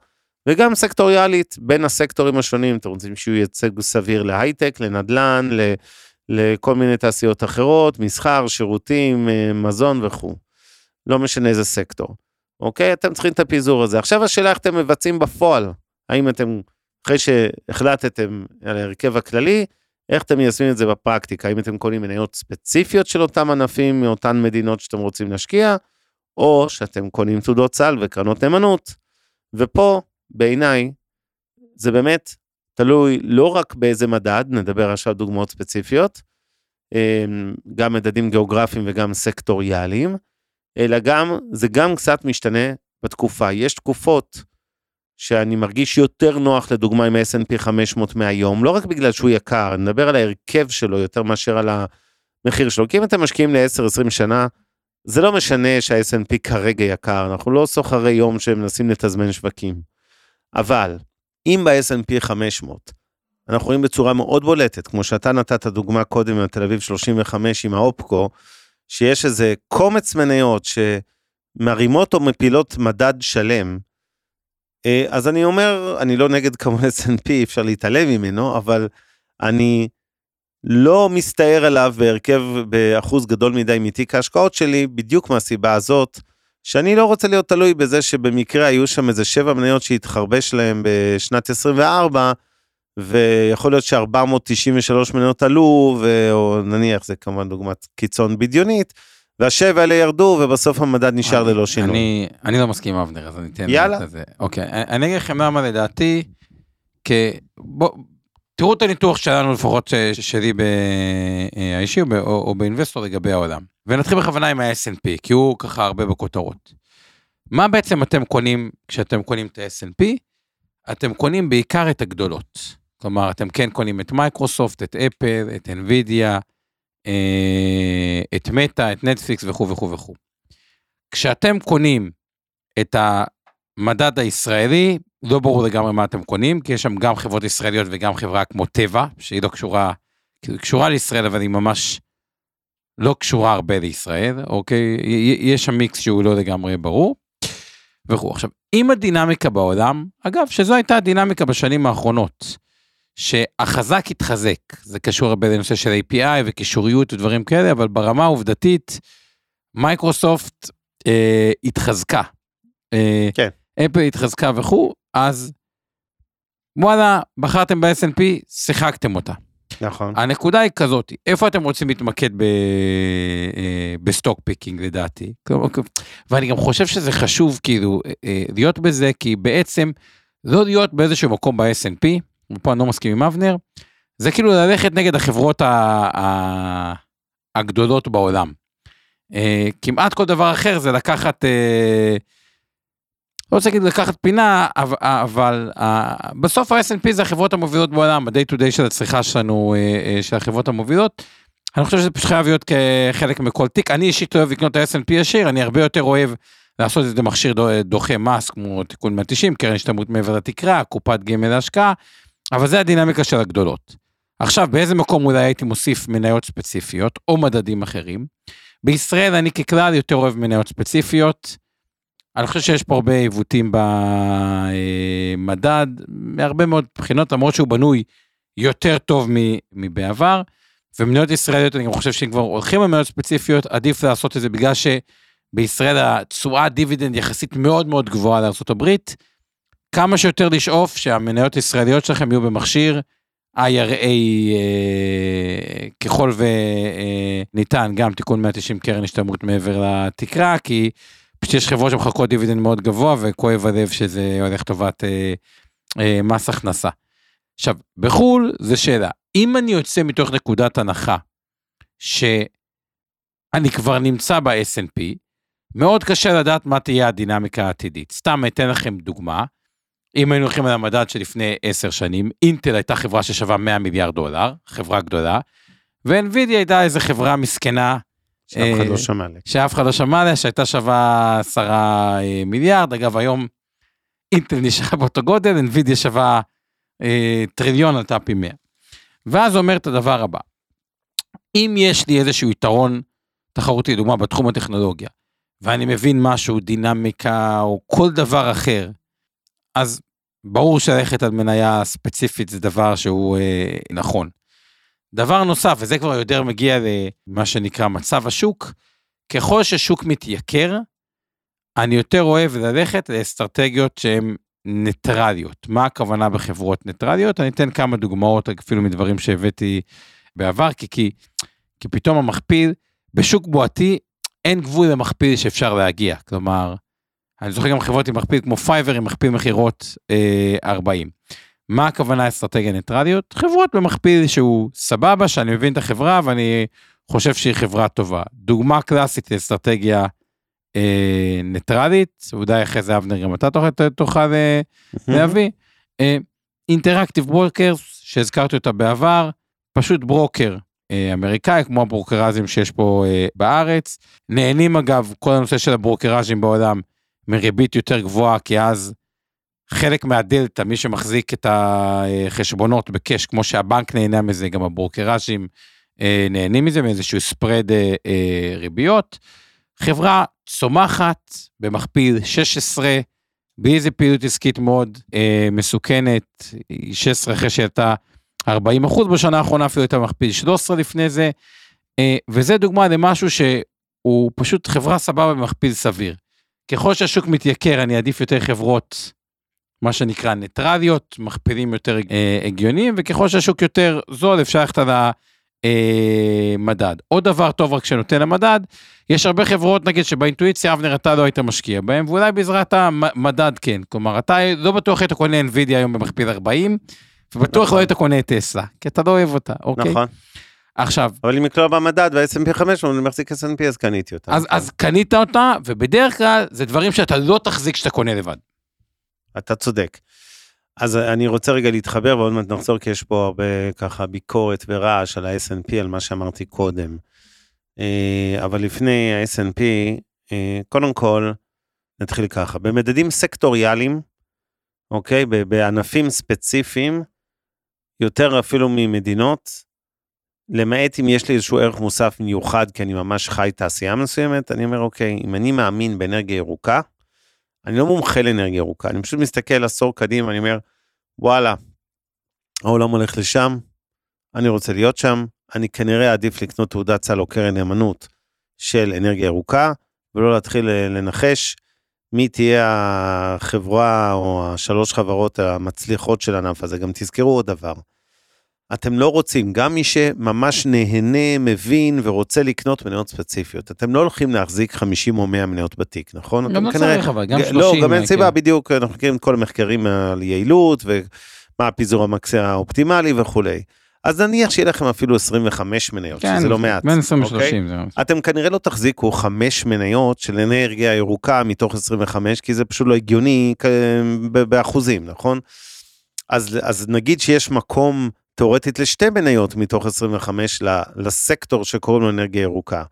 C: וגם סקטוריאלית בין הסקטורים השונים, אתם רוצים שהוא ייצג סביר להייטק, לנדל"ן, ל... לכל מיני תעשיות אחרות, מסחר, שירותים, אה, מזון וכו'. לא משנה איזה סקטור. אוקיי? אתם צריכים את הפיזור הזה. עכשיו השאלה איך אתם מבצעים בפועל. האם אתם, אחרי שהחלטתם על ההרכב הכללי, איך אתם מיישמים את זה בפרקטיקה? האם אתם קונים מניות ספציפיות של אותם ענפים מאותן מדינות שאתם רוצים להשקיע, או שאתם קונים תעודות סל וקרנות נאמנות. ופה, בעיניי, זה באמת תלוי לא רק באיזה מדד, נדבר עכשיו דוגמאות ספציפיות, אמ, גם מדדים גיאוגרפיים וגם סקטוריאליים, אלא גם, זה גם קצת משתנה בתקופה. יש תקופות שאני מרגיש יותר נוח לדוגמה עם ה-S&P 500 מהיום, לא רק בגלל שהוא יקר, אני מדבר על ההרכב שלו יותר מאשר על המחיר שלו, כי אם אתם משקיעים ל-10-20 שנה, זה לא משנה שה-S&P כרגע יקר, אנחנו לא סוחרי יום שמנסים לתזמן שווקים. אבל אם ב-S&P 500 אנחנו רואים בצורה מאוד בולטת, כמו שאתה נתת דוגמה קודם עם תל אביב 35 עם האופקו, שיש איזה קומץ מניות שמרימות או מפילות מדד שלם. אה, אז אני אומר, אני לא נגד כמובן S&P, אפשר להתעלם ממנו, אבל אני לא מסתער עליו בהרכב באחוז גדול מדי מתיק ההשקעות שלי, בדיוק מהסיבה הזאת, שאני לא רוצה להיות תלוי בזה שבמקרה היו שם איזה שבע מניות שהתחרבש להם בשנת 24, ויכול להיות ש-493 מניות עלו, ו... או נניח, זה כמובן דוגמת קיצון בדיונית, והשבע האלה ירדו, ובסוף המדד נשאר
B: אני-
C: ללא שינוי.
B: אני, אני לא מסכים עם אבנר, אז אני אתן...
C: יאללה.
B: את זה. אוקיי, אני אגיד לכם למה לדעתי, כ... בוא, תראו את הניתוח שלנו לפחות ש- שלי באישי או, ב- או, או באינבסטור לגבי העולם. ונתחיל בכוונה עם ה-S&P, כי הוא ככה הרבה בכותרות. מה בעצם אתם קונים כשאתם קונים את ה-S&P? אתם קונים בעיקר את הגדולות. כלומר, אתם כן קונים את מייקרוסופט, את אפל, את NVIDIA, אה, את מטא, את נטפליקס וכו' וכו' וכו'. כשאתם קונים את המדד הישראלי, לא ברור לגמרי מה אתם קונים, כי יש שם גם חברות ישראליות וגם חברה כמו טבע, שהיא לא קשורה, כאילו, קשורה לישראל, אבל היא ממש לא קשורה הרבה לישראל, אוקיי? יש שם מיקס שהוא לא לגמרי ברור. וכו'. עכשיו, אם הדינמיקה בעולם, אגב, שזו הייתה הדינמיקה בשנים האחרונות, שהחזק התחזק, זה קשור הרבה לנושא של API וקישוריות ודברים כאלה, אבל ברמה העובדתית, מייקרוסופט אה, התחזקה. אה,
C: כן.
B: אפל התחזקה וכו', אז וואלה, בחרתם ב-S&P, שיחקתם אותה.
C: נכון.
B: הנקודה היא כזאת, איפה אתם רוצים להתמקד ב, אה, ב stock picking לדעתי? ואני גם חושב שזה חשוב כאילו אה, אה, להיות בזה, כי בעצם לא להיות באיזשהו מקום ב-S&P, ופה אני לא מסכים עם אבנר, זה כאילו ללכת נגד החברות ה, ה, הגדולות בעולם. כמעט כל דבר אחר זה לקחת, לא רוצה להגיד לקחת פינה, אבל, אה, בסוף ה-S&P זה החברות המובילות בעולם, ה-day to day של הצריכה שלנו, אה, אה, של החברות המובילות. אני חושב שזה פשוט חייב להיות כחלק מכל תיק. אני אישית אוהב לקנות ה-S&P ישיר, אני הרבה יותר אוהב לעשות את זה מכשיר דו- דוחה מס, כמו תיקון 190, קרן השתלמות מעבר לתקרה, קופת גמל להשקעה, אבל זה הדינמיקה של הגדולות. עכשיו, באיזה מקום אולי הייתי מוסיף מניות ספציפיות, או מדדים אחרים? בישראל אני ככלל יותר אוהב מניות ספציפיות. אני חושב שיש פה הרבה עיוותים במדד, מהרבה מאוד בחינות, למרות שהוא בנוי יותר טוב מבעבר. ומניות ישראליות, אני חושב שאם כבר הולכים על מניות ספציפיות, עדיף לעשות את זה בגלל שבישראל התשואה דיבידנד יחסית מאוד מאוד גבוהה לארה"ב. כמה שיותר לשאוף שהמניות הישראליות שלכם יהיו במכשיר IRA אה, ככל וניתן, גם תיקון 190 קרן השתלמות מעבר לתקרה, כי פשוט יש חברות שמחלקות דיבידנד מאוד גבוה וכואב הלב שזה הולך לטובת אה, אה, מס הכנסה. עכשיו, בחו"ל זה שאלה, אם אני יוצא מתוך נקודת הנחה שאני כבר נמצא ב-S&P, מאוד קשה לדעת מה תהיה הדינמיקה העתידית. סתם אתן לכם דוגמה, אם היינו הולכים על המדד שלפני 10 שנים, אינטל הייתה חברה ששווה 100 מיליארד דולר, חברה גדולה, ו-NVIDIA הייתה איזה חברה מסכנה,
C: שאף אחד
B: אה,
C: לא שמע עליה.
B: שאף אחד לא שמע עליה, שהייתה שווה 10 אה, מיליארד, אגב היום אינטל נשארה באותו גודל, NVIDIA שווה אה, טריליון עלתה פי 100. ואז אומר את הדבר הבא, אם יש לי איזשהו יתרון תחרותי, לדוגמה בתחום הטכנולוגיה, ואני מבין משהו, דינמיקה או כל דבר אחר, אז ברור שללכת על מניה ספציפית זה דבר שהוא אה, נכון. דבר נוסף, וזה כבר יותר מגיע למה שנקרא מצב השוק, ככל ששוק מתייקר, אני יותר אוהב ללכת לאסטרטגיות שהן ניטרליות. מה הכוונה בחברות ניטרליות? אני אתן כמה דוגמאות אפילו מדברים שהבאתי בעבר, כי, כי, כי פתאום המכפיל, בשוק בועתי אין גבול למכפיל שאפשר להגיע. כלומר, אני זוכר גם חברות עם מכפיל כמו פייבר עם מכפיל מכירות אה, 40. מה הכוונה אסטרטגיה ניטרליות? חברות במכפיל שהוא סבבה, שאני מבין את החברה ואני חושב שהיא חברה טובה. דוגמה קלאסית לאסטרטגיה אה, ניטרלית, אולי אחרי זה אבנר גם אתה תוכל, תוכל אה, להביא. אינטראקטיב ברוקרס, שהזכרתי אותה בעבר, פשוט ברוקר אה, אמריקאי, כמו הברוקראז'ים שיש פה אה, בארץ. נהנים אגב, כל הנושא של הברוקראז'ים בעולם, מריבית יותר גבוהה, כי אז חלק מהדלתא, מי שמחזיק את החשבונות ב cash, כמו שהבנק נהנה מזה, גם הברוקראז'ים אה, נהנים מזה, מאיזשהו ספרד אה, אה, ריביות. חברה צומחת במכפיל 16, באיזה פעילות עסקית מאוד מסוכנת, 16 אחרי שהייתה 40 אחוז בשנה האחרונה, אפילו הייתה מכפיל 13 לפני זה, וזה דוגמה למשהו שהוא פשוט חברה סבבה במכפיל סביר. ככל שהשוק מתייקר, אני אעדיף יותר חברות, מה שנקרא ניטרליות, מכפילים יותר אה, הגיוניים, וככל שהשוק יותר זול, אפשר ללכת על המדד. עוד דבר טוב רק שנותן המדד, יש הרבה חברות, נגיד, שבאינטואיציה, אבנר, אתה לא היית משקיע בהם, ואולי בעזרת המדד כן. כלומר, אתה לא בטוח היית קונה NVIDIA היום במכפיל 40, ובטוח
C: נכון.
B: לא היית קונה את טסלה, כי אתה לא אוהב אותה, אוקיי?
C: נכון.
B: עכשיו,
C: אבל אם לא במדד וה-S&P 500, אני מחזיק S&P אז קניתי אותה.
B: אז, אז קנית אותה, ובדרך כלל זה דברים שאתה לא תחזיק כשאתה קונה לבד.
C: אתה צודק. אז אני רוצה רגע להתחבר ועוד מעט נחזור כי יש פה הרבה ככה ביקורת ורעש על ה-S&P, על מה שאמרתי קודם. אה, אבל לפני ה-S&P, אה, קודם כל, נתחיל ככה, במדדים סקטוריאליים, אוקיי, בענפים ספציפיים, יותר אפילו ממדינות, למעט אם יש לי איזשהו ערך מוסף מיוחד, כי אני ממש חי תעשייה מסוימת, אני אומר, אוקיי, אם אני מאמין באנרגיה ירוקה, אני לא מומחה לאנרגיה ירוקה, אני פשוט מסתכל עשור קדימה, אני אומר, וואלה, העולם הולך לשם, אני רוצה להיות שם, אני כנראה אעדיף לקנות תעודת סל או קרן נאמנות של אנרגיה ירוקה, ולא להתחיל לנחש מי תהיה החברה או השלוש חברות המצליחות של הענף הזה. גם תזכרו עוד דבר, אתם לא רוצים, גם מי שממש נהנה, מבין ורוצה לקנות מניות ספציפיות, אתם לא הולכים להחזיק 50 או 100 מניות בתיק, נכון?
B: גם לא
C: כנראה-
B: צריך, אבל גם
C: ג-
B: 30.
C: לא, גם אין
B: כן.
C: סיבה, בדיוק, אנחנו מכירים את כל המחקרים על יעילות ומה הפיזור המקצה האופטימלי וכולי. אז נניח שיהיה לכם אפילו 25 מניות,
B: כן,
C: שזה לא מעט.
B: בין 20
C: אוקיי?
B: ל-30. זה...
C: אתם כנראה לא תחזיקו חמש מניות של אנרגיה ירוקה מתוך 25, כי זה פשוט לא הגיוני באחוזים, נכון? אז, אז נגיד שיש מקום תאורטית לשתי מניות מתוך 25 ל- לסקטור שקוראים לו אנרגיה ירוקה.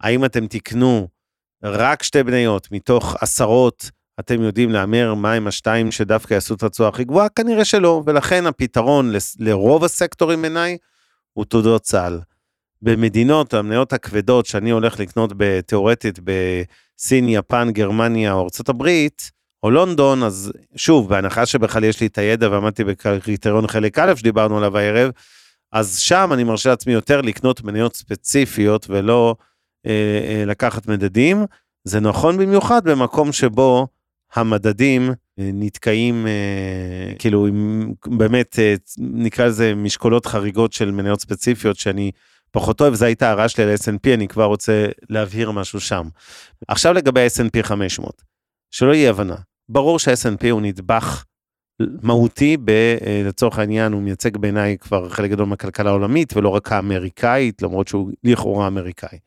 C: האם אתם תקנו רק שתי מניות מתוך עשרות, אתם יודעים להמר מהם השתיים שדווקא יעשו את התשואה הכי גבוהה? כנראה שלא, ולכן הפתרון לרוב הסקטורים בעיניי הוא תעודות צה"ל. במדינות, המניות הכבדות שאני הולך לקנות תיאורטית בסין, יפן, גרמניה או ארה"ב, או לונדון, אז שוב, בהנחה שבכלל יש לי את הידע ועמדתי בקריטריון חלק א' שדיברנו עליו הערב, אז שם אני מרשה לעצמי יותר לקנות מניות ספציפיות ולא אה, אה, לקחת מדדים. זה נכון במיוחד במקום שבו המדדים אה, נתקעים, אה, כאילו, עם באמת, אה, נקרא לזה משקולות חריגות של מניות ספציפיות שאני פחות אוהב, זו הייתה הערה שלי על S&P, אני כבר רוצה להבהיר משהו שם. עכשיו לגבי ה-S&P 500, שלא יהיה הבנה, ברור שה-S&P הוא נדבך מהותי, ב, אה, לצורך העניין הוא מייצג בעיניי כבר חלק גדול מהכלכלה העולמית ולא רק האמריקאית, למרות שהוא לכאורה אמריקאי,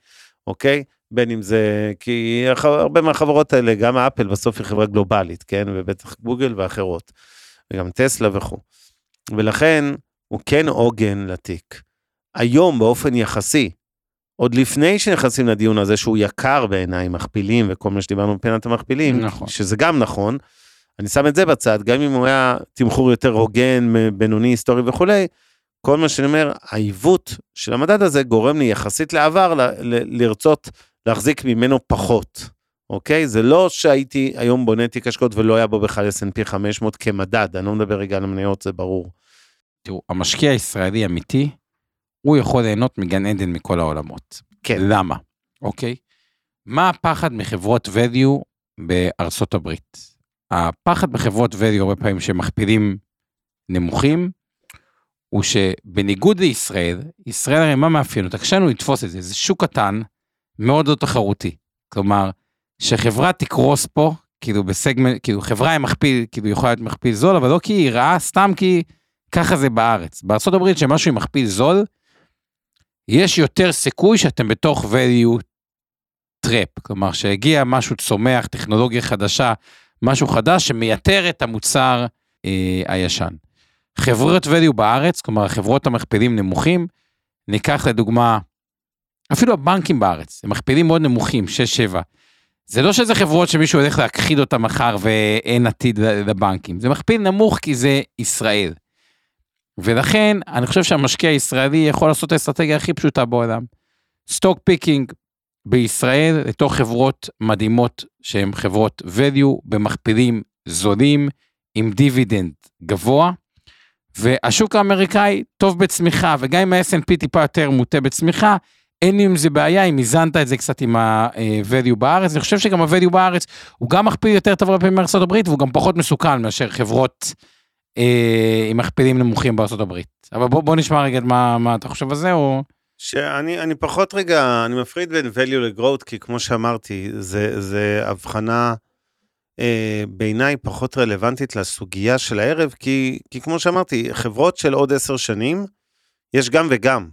C: אוקיי? בין אם זה, כי הרבה מהחברות האלה, גם אפל בסוף היא חברה גלובלית, כן? ובטח גוגל ואחרות, וגם טסלה וכו'. ולכן הוא כן עוגן לתיק. היום באופן יחסי, עוד לפני שנכנסים לדיון הזה שהוא יקר בעיניי, מכפילים וכל מה שדיברנו מבחינת המכפילים,
B: נכון.
C: שזה גם נכון, אני שם את זה בצד, גם אם הוא היה תמחור יותר הוגן, בינוני, היסטורי וכולי, כל מה שאני אומר, העיוות של המדד הזה גורם לי יחסית לעבר ל- ל- לרצות להחזיק ממנו פחות, אוקיי? זה לא שהייתי היום בונה תיק השקעות ולא היה בו בכלל S&P 500 כמדד, אני לא מדבר רגע על המניות, זה ברור.
B: תראו, המשקיע הישראלי אמיתי, הוא יכול ליהנות מגן עדן מכל העולמות.
C: כן.
B: למה? אוקיי? מה הפחד מחברות value בארצות הברית? הפחד בחברות value הרבה פעמים שמכפילים נמוכים, הוא שבניגוד לישראל, ישראל הרי מה מאפיין אותה? קשה לנו לתפוס את זה, זה שוק קטן, מאוד לא תחרותי. כלומר, שחברה תקרוס פה, כאילו בסגמנט, כאילו חברה עם מכפיל, כאילו יכולה להיות מכפיל זול, אבל לא כי היא רעה, סתם כי ככה זה בארץ. הברית שמשהו עם מכפיל זול, יש יותר סיכוי שאתם בתוך value trap, כלומר שהגיע משהו צומח, טכנולוגיה חדשה, משהו חדש שמייתר את המוצר אה, הישן. חברות value בארץ, כלומר חברות המכפילים נמוכים, ניקח לדוגמה, אפילו הבנקים בארץ, הם מכפילים מאוד נמוכים, 6-7. זה לא שזה חברות שמישהו הולך להכחיד אותה מחר ואין עתיד לבנקים, זה מכפיל נמוך כי זה ישראל. ולכן אני חושב שהמשקיע הישראלי יכול לעשות את האסטרטגיה הכי פשוטה בעולם. stock picking בישראל לתוך חברות מדהימות שהן חברות value במכפילים זולים עם דיבידנד גבוה. והשוק האמריקאי טוב בצמיחה וגם אם ה-S&P טיפה יותר מוטה בצמיחה אין לי עם זה בעיה אם איזנת את זה קצת עם ה-value בארץ, אני חושב שגם ה-value בארץ הוא גם מכפיל יותר טוב הרבה מארצות הברית והוא גם פחות מסוכן מאשר חברות אה, עם מכפילים נמוכים בארצות הברית. אבל בוא, בוא נשמע רגע מה, מה אתה חושב על זה או...
C: שאני אני פחות רגע, אני מפריד בין value ל-growth, כי כמו שאמרתי, זה, זה הבחנה אה, בעיניי פחות רלוונטית לסוגיה של הערב, כי, כי כמו שאמרתי, חברות של עוד עשר שנים, יש גם וגם.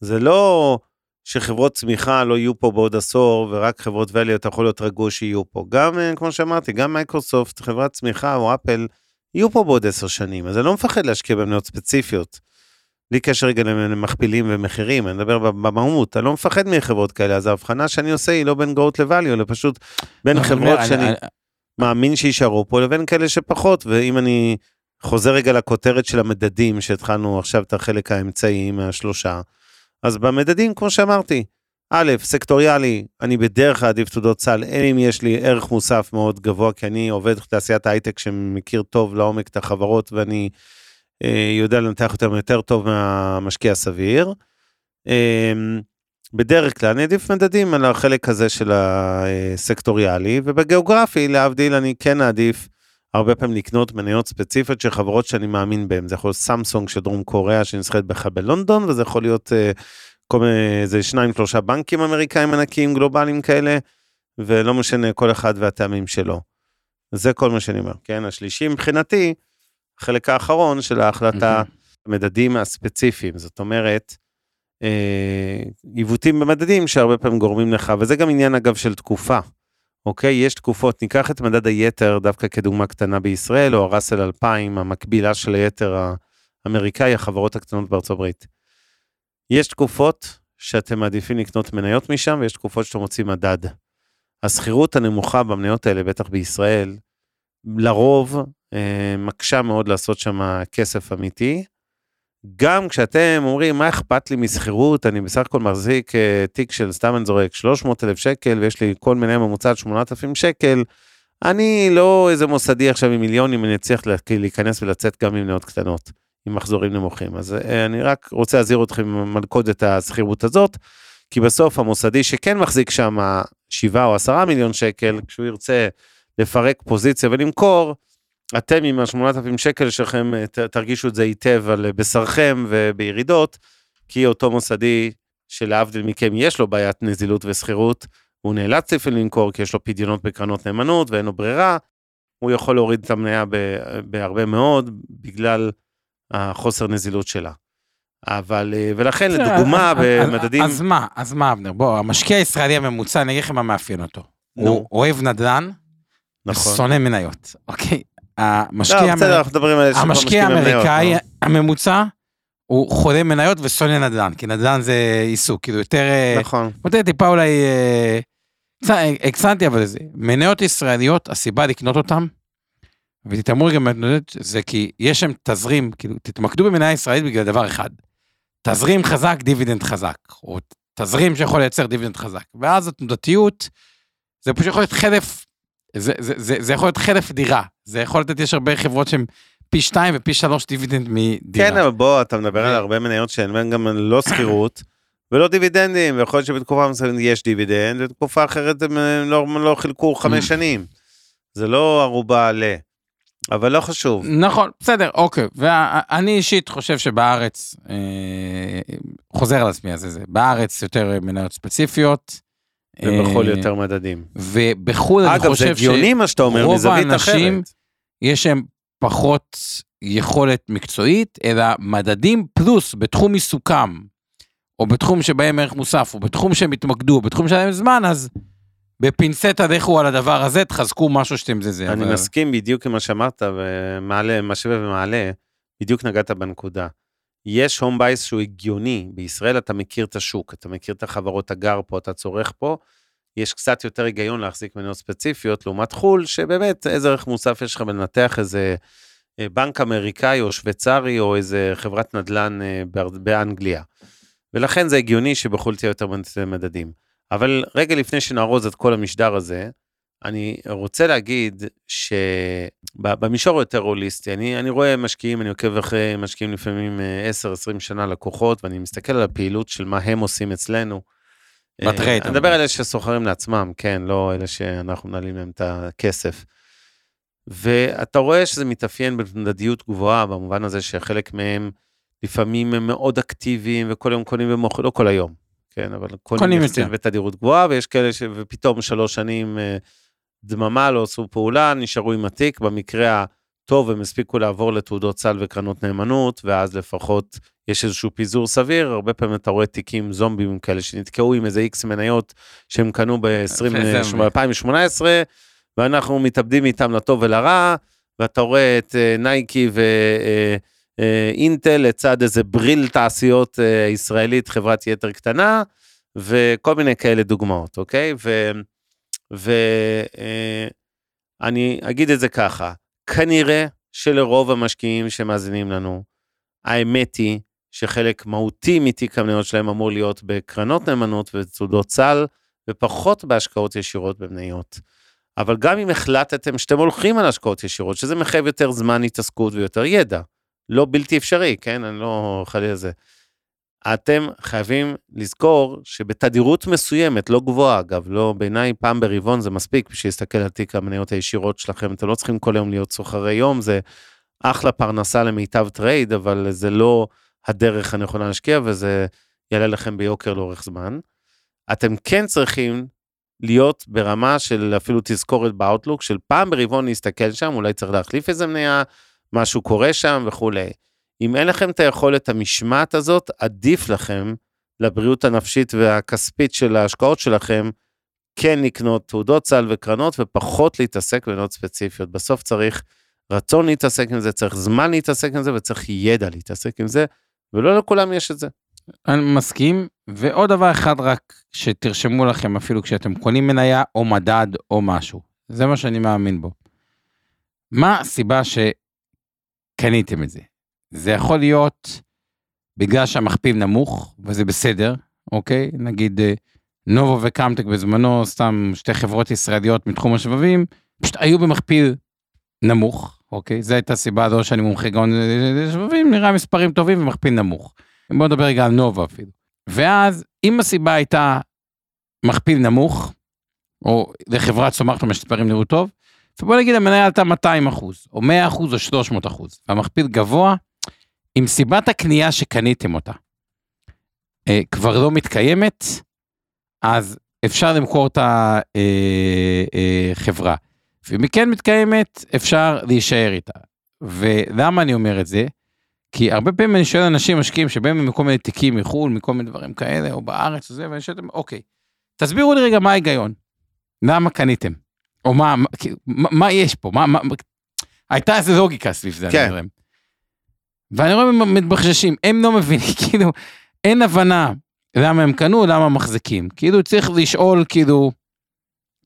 C: זה לא שחברות צמיחה לא יהיו פה בעוד עשור, ורק חברות value אתה יכול להיות רגוע שיהיו פה. גם, אה, כמו שאמרתי, גם מייקרוסופט, חברת צמיחה או אפל, יהיו פה בעוד עשר שנים, אז אני לא מפחד להשקיע במניות ספציפיות. בלי קשר רגע למכפילים ומחירים, אני מדבר במהות, אני לא מפחד מחברות כאלה, אז ההבחנה שאני עושה היא לא בין growth ל-value, אלא פשוט בין
B: לא,
C: חברות
B: אני-
C: שאני
B: אני-
C: מאמין שיישארו פה, לבין כאלה שפחות, ואם אני חוזר רגע לכותרת של המדדים, שהתחלנו עכשיו את החלק האמצעי מהשלושה, אז במדדים, כמו שאמרתי, א', סקטוריאלי, אני בדרך כלל עדיף תעודות סל, אלא אם יש לי ערך מוסף מאוד גבוה, כי אני עובד בתעשיית ההייטק שמכיר טוב לעומק את החברות, ואני אה, יודע לנתח אותם יותר טוב מהמשקיע הסביר. אה, בדרך כלל אני עדיף מדדים על החלק הזה של הסקטוריאלי, ובגיאוגרפי, להבדיל, אני כן אעדיף הרבה פעמים לקנות מניות ספציפיות של חברות שאני מאמין בהן. זה יכול להיות סמסונג של דרום קוריאה שנסחרת בכלל בלונדון, וזה יכול להיות אה, כל מיני, זה שניים שלושה בנקים אמריקאים ענקיים גלובליים כאלה, ולא משנה כל אחד והטעמים שלו. זה כל מה שאני אומר, כן? השלישי מבחינתי, החלק האחרון של ההחלטה, המדדים הספציפיים, זאת אומרת, אה, עיוותים במדדים שהרבה פעמים גורמים לך, וזה גם עניין אגב של תקופה, אוקיי? יש תקופות, ניקח את מדד היתר דווקא כדוגמה קטנה בישראל, או הראסל 2000, המקבילה של היתר האמריקאי, החברות הקטנות בארצות הברית. יש תקופות שאתם מעדיפים לקנות מניות משם, ויש תקופות שאתם מוצאים מדד. השכירות הנמוכה במניות האלה, בטח בישראל, לרוב אה, מקשה מאוד לעשות שם כסף אמיתי. גם כשאתם אומרים, מה אכפת לי משכירות, אני בסך הכל מחזיק אה, תיק של, סתם אני זורק, 300 אלף שקל, ויש לי כל מיני ממוצע 8,000 שקל, אני לא איזה מוסדי עכשיו עם מיליונים, אני אצליח לה- להיכנס ולצאת גם עם מניות קטנות, עם מחזורים נמוכים. אז אה, אני רק רוצה להזהיר אתכם ממלכודת השכירות הזאת, כי בסוף המוסדי שכן מחזיק שם 7 או 10 מיליון שקל, כשהוא ירצה לפרק פוזיציה ולמכור, אתם עם ה-8,000 שקל שלכם אה, תרגישו את זה היטב על בשרכם ובירידות, כי אותו מוסדי שלהבדיל מכם יש לו בעיית נזילות ושכירות, הוא נאלץ לפעמים למכור כי יש לו פדיונות בקרנות נאמנות ואין לו ברירה, הוא יכול להוריד את המניה בהרבה מאוד בגלל החוסר נזילות שלה. אבל, אה, ולכן לדוגמה במדדים,
B: אז מה, אז מה, אבנר, בוא, המשקיע הישראלי הממוצע, אני אגיד לכם מה מאפיין אותו. הוא אוהב נדל"ן,
C: נכון.
B: ושונא מניות, אוקיי? המשקיע
C: לא,
B: המשקיע האמריקאי. הממוצע, הוא חולה מניות ושונא נדל"ן, כי נדל"ן זה עיסוק, כאילו יותר... אה,
C: נכון.
B: נותן טיפה אולי... אה, הקצנתי אבל זה. מניות ישראליות, הסיבה לקנות אותן, ותתאמרו גם במניות, זה כי יש שם תזרים, כאילו, תתמקדו במניה ישראלית בגלל דבר אחד. תזרים חזק, דיבידנד חזק, או תזרים שיכול לייצר דיבידנד חזק. ואז התנודתיות, זה פשוט יכול להיות חלף, זה, זה, זה, זה יכול להיות חלף דירה. זה יכול לתת, יש הרבה חברות שהן פי שתיים ופי שלוש דיבידנד מדירה.
C: כן, אבל בוא, אתה מדבר על הרבה מניות בהן גם לא סחירות ולא דיבידנדים, ויכול להיות שבתקופה מסוימת יש דיבידנד, ובתקופה אחרת הם לא, לא חילקו חמש
B: Mm.
C: שנים. זה לא ערובה ל... אבל לא חשוב.
B: נכון, בסדר, אוקיי. ואני אישית חושב שבארץ, אה, חוזר על עצמי, אז זה בארץ יותר מניות ספציפיות.
C: ובחו"ל
B: אה,
C: יותר מדדים.
B: ובחו"ל אני
C: אגב, זה
B: חושב
C: הגיוני מה שאתה אומר,
B: רוב
C: מזווית
B: האנשים-
C: אחרת.
B: שיש להם פחות יכולת מקצועית, אלא מדדים פלוס בתחום עיסוקם, או בתחום שבהם ערך מוסף, או בתחום שהם התמקדו, או בתחום שלהם זמן, אז בפינצטה לכו על הדבר הזה, תחזקו משהו שאתם זה זה.
C: אני
B: אבל-
C: מסכים בדיוק עם מה שאמרת, ומעלה, משווה ומעלה, בדיוק נגעת בנקודה. יש הום בייס שהוא הגיוני, בישראל אתה מכיר את השוק, אתה מכיר את החברות הגר פה, אתה צורך פה, יש קצת יותר היגיון להחזיק מניות ספציפיות לעומת חו"ל, שבאמת איזה ערך מוסף יש לך בלנתח איזה אה, בנק אמריקאי או שוויצרי או איזה חברת נדל"ן אה, באנגליה. ולכן זה הגיוני שבחו"ל תהיה יותר מדדים. אבל רגע לפני שנארוז את כל המשדר הזה, אני רוצה להגיד שבמישור היותר הוליסטי, אני, אני רואה משקיעים, אני עוקב אחרי משקיעים לפעמים 10-20 אה, שנה לקוחות, ואני מסתכל על הפעילות של מה הם עושים אצלנו.
B: בטרייד.
C: אני מדבר על אלה שסוחרים לעצמם, כן, לא אלה שאנחנו מנהלים להם את הכסף. ואתה רואה שזה מתאפיין בתנודתיות גבוהה, במובן הזה שחלק מהם לפעמים הם מאוד אקטיביים וכל יום קונים ומוכרים, לא כל היום, כן, אבל קונים יחסים בתדירות גבוהה, ויש כאלה שפתאום שלוש שנים אה, דממה, לא עשו פעולה, נשארו עם התיק, במקרה הטוב הם הספיקו לעבור לתעודות סל וקרנות נאמנות, ואז לפחות יש איזשהו פיזור סביר, הרבה פעמים אתה רואה תיקים זומבים כאלה שנתקעו עם איזה איקס מניות שהם קנו ב-2018, ואנחנו מתאבדים איתם לטוב ולרע, ואתה רואה את אה, נייקי ואינטל אה, לצד איזה בריל תעשיות אה, ישראלית, חברת יתר קטנה, וכל מיני כאלה דוגמאות, אוקיי? ואני אגיד את זה ככה, כנראה שלרוב המשקיעים שמאזינים לנו, האמת היא שחלק מהותי מתיק המניות שלהם אמור להיות בקרנות נאמנות ותעודות סל, ופחות בהשקעות ישירות במניות. אבל גם אם החלטתם שאתם הולכים על השקעות ישירות, שזה מחייב יותר זמן התעסקות ויותר ידע, לא בלתי אפשרי, כן? אני לא חלילה זה. אתם חייבים לזכור שבתדירות מסוימת, לא גבוהה אגב, לא בעיניי פעם ברבעון זה מספיק בשביל להסתכל על תיק המניות הישירות שלכם, אתם לא צריכים כל יום להיות סוחרי יום, זה אחלה פרנסה למיטב טרייד, אבל זה לא הדרך הנכונה להשקיע וזה יעלה לכם ביוקר לאורך זמן. אתם כן צריכים להיות ברמה של אפילו תזכורת באוטלוק, של פעם ברבעון להסתכל שם, אולי צריך להחליף איזה מניה, משהו קורה שם וכולי. אם אין לכם את היכולת המשמעת הזאת, עדיף לכם לבריאות הנפשית והכספית של ההשקעות שלכם, כן לקנות תעודות סל וקרנות ופחות להתעסק בנות ספציפיות. בסוף צריך רצון להתעסק עם זה, צריך זמן להתעסק עם זה וצריך ידע להתעסק עם זה, ולא לכולם יש את זה.
B: אני מסכים, ועוד דבר אחד רק שתרשמו לכם אפילו כשאתם קונים מניה או מדד או משהו, זה מה שאני מאמין בו. מה הסיבה שקניתם את זה? זה יכול להיות בגלל שהמכפיל נמוך, וזה בסדר, אוקיי? נגיד אה, נובו וקמטק בזמנו, סתם שתי חברות ישראליות מתחום השבבים, פשוט היו במכפיל נמוך, אוקיי? זו הייתה הסיבה הזו שאני מומחה גאון לשבבים, נראה מספרים טובים ומכפיל נמוך. בוא נדבר רגע על נובה אפילו. ואז, אם הסיבה הייתה מכפיל נמוך, או לחברת צומחת המספרים נראו טוב, ובוא נגיד המניה עלתה 200 אחוז, או 100 אחוז, או 300 אחוז, והמכפיל גבוה, אם סיבת הקנייה שקניתם אותה אה, כבר לא מתקיימת, אז אפשר למכור את החברה. אה, אה, ואם היא כן מתקיימת, אפשר להישאר איתה. ולמה אני אומר את זה? כי הרבה פעמים אני שואל אנשים משקיעים שבאים מכל מיני תיקים מחו"ל, מכל מיני דברים כאלה, או בארץ וזה, ואני שואל אותם, אוקיי, תסבירו לי רגע מה ההיגיון. למה קניתם? או מה, מה, מה, יש פה? מה, מה, הייתה איזה לוגיקה סביב זה, כן. אני רואה. ואני רואה הם מתבחששים, הם לא מבינים, כאילו, אין הבנה למה הם קנו, למה מחזיקים. כאילו צריך לשאול, כאילו,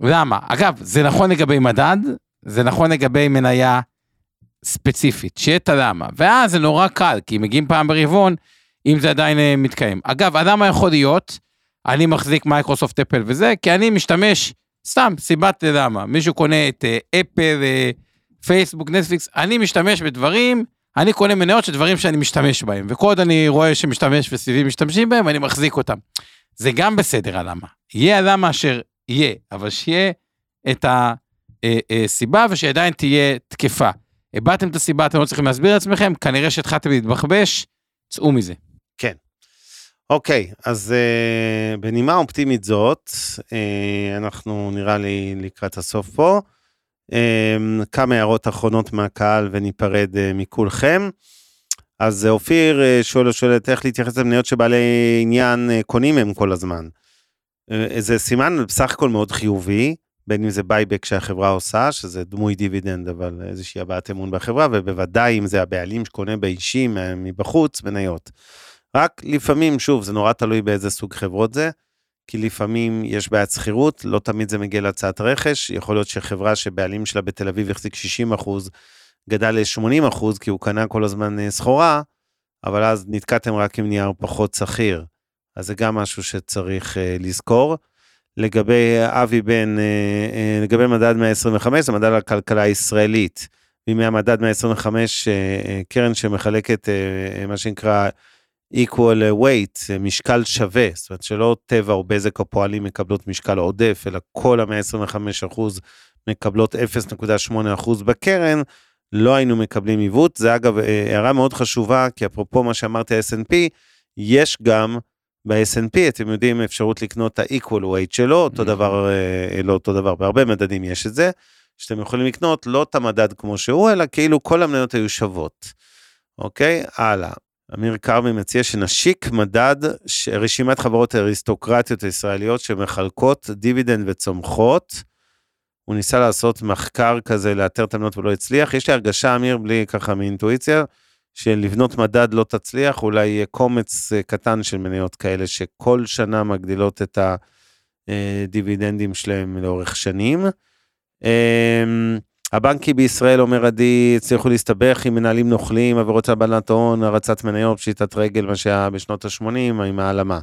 B: למה? אגב, זה נכון לגבי מדד, זה נכון לגבי מניה ספציפית, שיהיה את הלמה. ואז זה נורא קל, כי מגיעים פעם ברבעון, אם זה עדיין אה, מתקיים. אגב, הלמה יכול להיות, אני מחזיק מייקרוסופט אפל וזה, כי אני משתמש, סתם, סיבת למה. מישהו קונה את אה, אפל, אה, פייסבוק, נטפליקס, אני משתמש בדברים, אני קונה מניות של דברים שאני משתמש בהם, וכל עוד אני רואה שמשתמש וסביבי משתמשים בהם, אני מחזיק אותם. זה גם בסדר הלמה. יהיה הלמה אשר יהיה, אבל שיהיה את הסיבה ושעדיין תהיה תקפה. הבעתם את הסיבה, אתם לא צריכים להסביר לעצמכם, כנראה שהתחלתם להתבחבש, צאו מזה.
C: כן. אוקיי, אז uh, בנימה אופטימית זאת, uh, אנחנו נראה לי לקראת הסוף פה. Uh, כמה הערות אחרונות מהקהל וניפרד uh, מכולכם. אז אופיר אה, שואל או שואלת איך להתייחס למניות שבעלי עניין אה, קונים הם כל הזמן. זה סימן בסך הכל מאוד חיובי. בין אם זה buyback שהחברה עושה, שזה דמוי דיבידנד, אבל איזושהי הבעת אמון בחברה, ובוודאי אם זה הבעלים שקונה באישים מבחוץ, מניות. רק לפעמים, שוב, זה נורא תלוי באיזה סוג חברות זה, כי לפעמים יש בעיית סחירות, לא תמיד זה מגיע להצעת רכש, יכול להיות שחברה שבעלים שלה בתל אביב החזיק 60 אחוז, גדל ל-80 אחוז, כי הוא קנה כל הזמן אה, סחורה, אבל אז נתקעתם רק עם נייר פחות שכיר. אז זה גם משהו שצריך uh, לזכור. לגבי אבי בן, uh, uh, לגבי מדד 125, זה מדד הכלכלה הישראלית. בימי המדד 125, uh, uh, קרן שמחלקת uh, מה שנקרא equal weight, משקל שווה, זאת אומרת שלא טבע או בזק או פועלים מקבלות משקל עודף, אלא כל ה-125 אחוז מקבלות 0.8 אחוז בקרן, לא היינו מקבלים עיוות. זה אגב הערה מאוד חשובה, כי אפרופו מה שאמרתי ה-S&P, יש גם ב-S&P, אתם יודעים, אפשרות לקנות את ה-equal weight שלו, אותו דבר, לא אותו דבר, בהרבה מדדים יש את זה, שאתם יכולים לקנות לא את המדד כמו שהוא, אלא כאילו כל המניות היו שוות. אוקיי? הלאה. אמיר כרמי מציע שנשיק מדד, רשימת חברות אריסטוקרטיות ישראליות שמחלקות דיבידנד וצומחות. הוא ניסה לעשות מחקר כזה, לאתר את המניות ולא הצליח. יש לי הרגשה, אמיר, בלי ככה מאינטואיציה, שלבנות מדד לא תצליח, אולי יהיה קומץ אה, קטן של מניות כאלה שכל שנה מגדילות את הדיבידנדים שלהם לאורך שנים. הבנקים בישראל, אומר עדי, הצליחו להסתבך עם מנהלים נוכלים, עבירות של הלבנת הון, הרצת מניות, פשיטת רגל, מה שהיה בשנות ה-80 עם העלמה.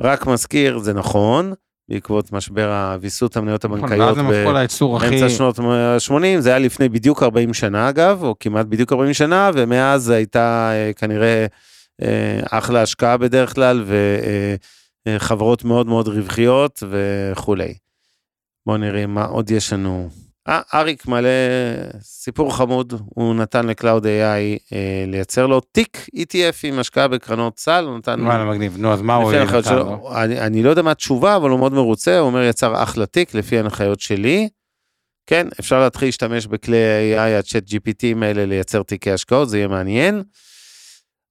C: רק מזכיר, זה נכון, בעקבות משבר הוויסות המניות
B: נכון,
C: הבנקאיות באמצע שנות ה-80, זה היה לפני בדיוק 40 שנה אגב, או כמעט בדיוק 40 שנה, ומאז הייתה אה, כנראה אה, אחלה השקעה בדרך כלל, וחברות מאוד מאוד רווחיות וכולי. בואו נראה מה עוד יש לנו. אה, אריק מלא סיפור חמוד, הוא נתן לקלאוד AI אה, לייצר לו תיק ETF עם השקעה בקרנות סל, הוא נתן...
B: וואלה מגניב, נו אז מה הוא נתן לו?
C: אני, אני לא יודע מה התשובה, אבל הוא מאוד מרוצה, הוא אומר יצר אחלה תיק לפי הנחיות שלי. כן, אפשר להתחיל להשתמש בכלי AI, ה-ChatGPT ים האלה לייצר תיקי השקעות, זה יהיה מעניין.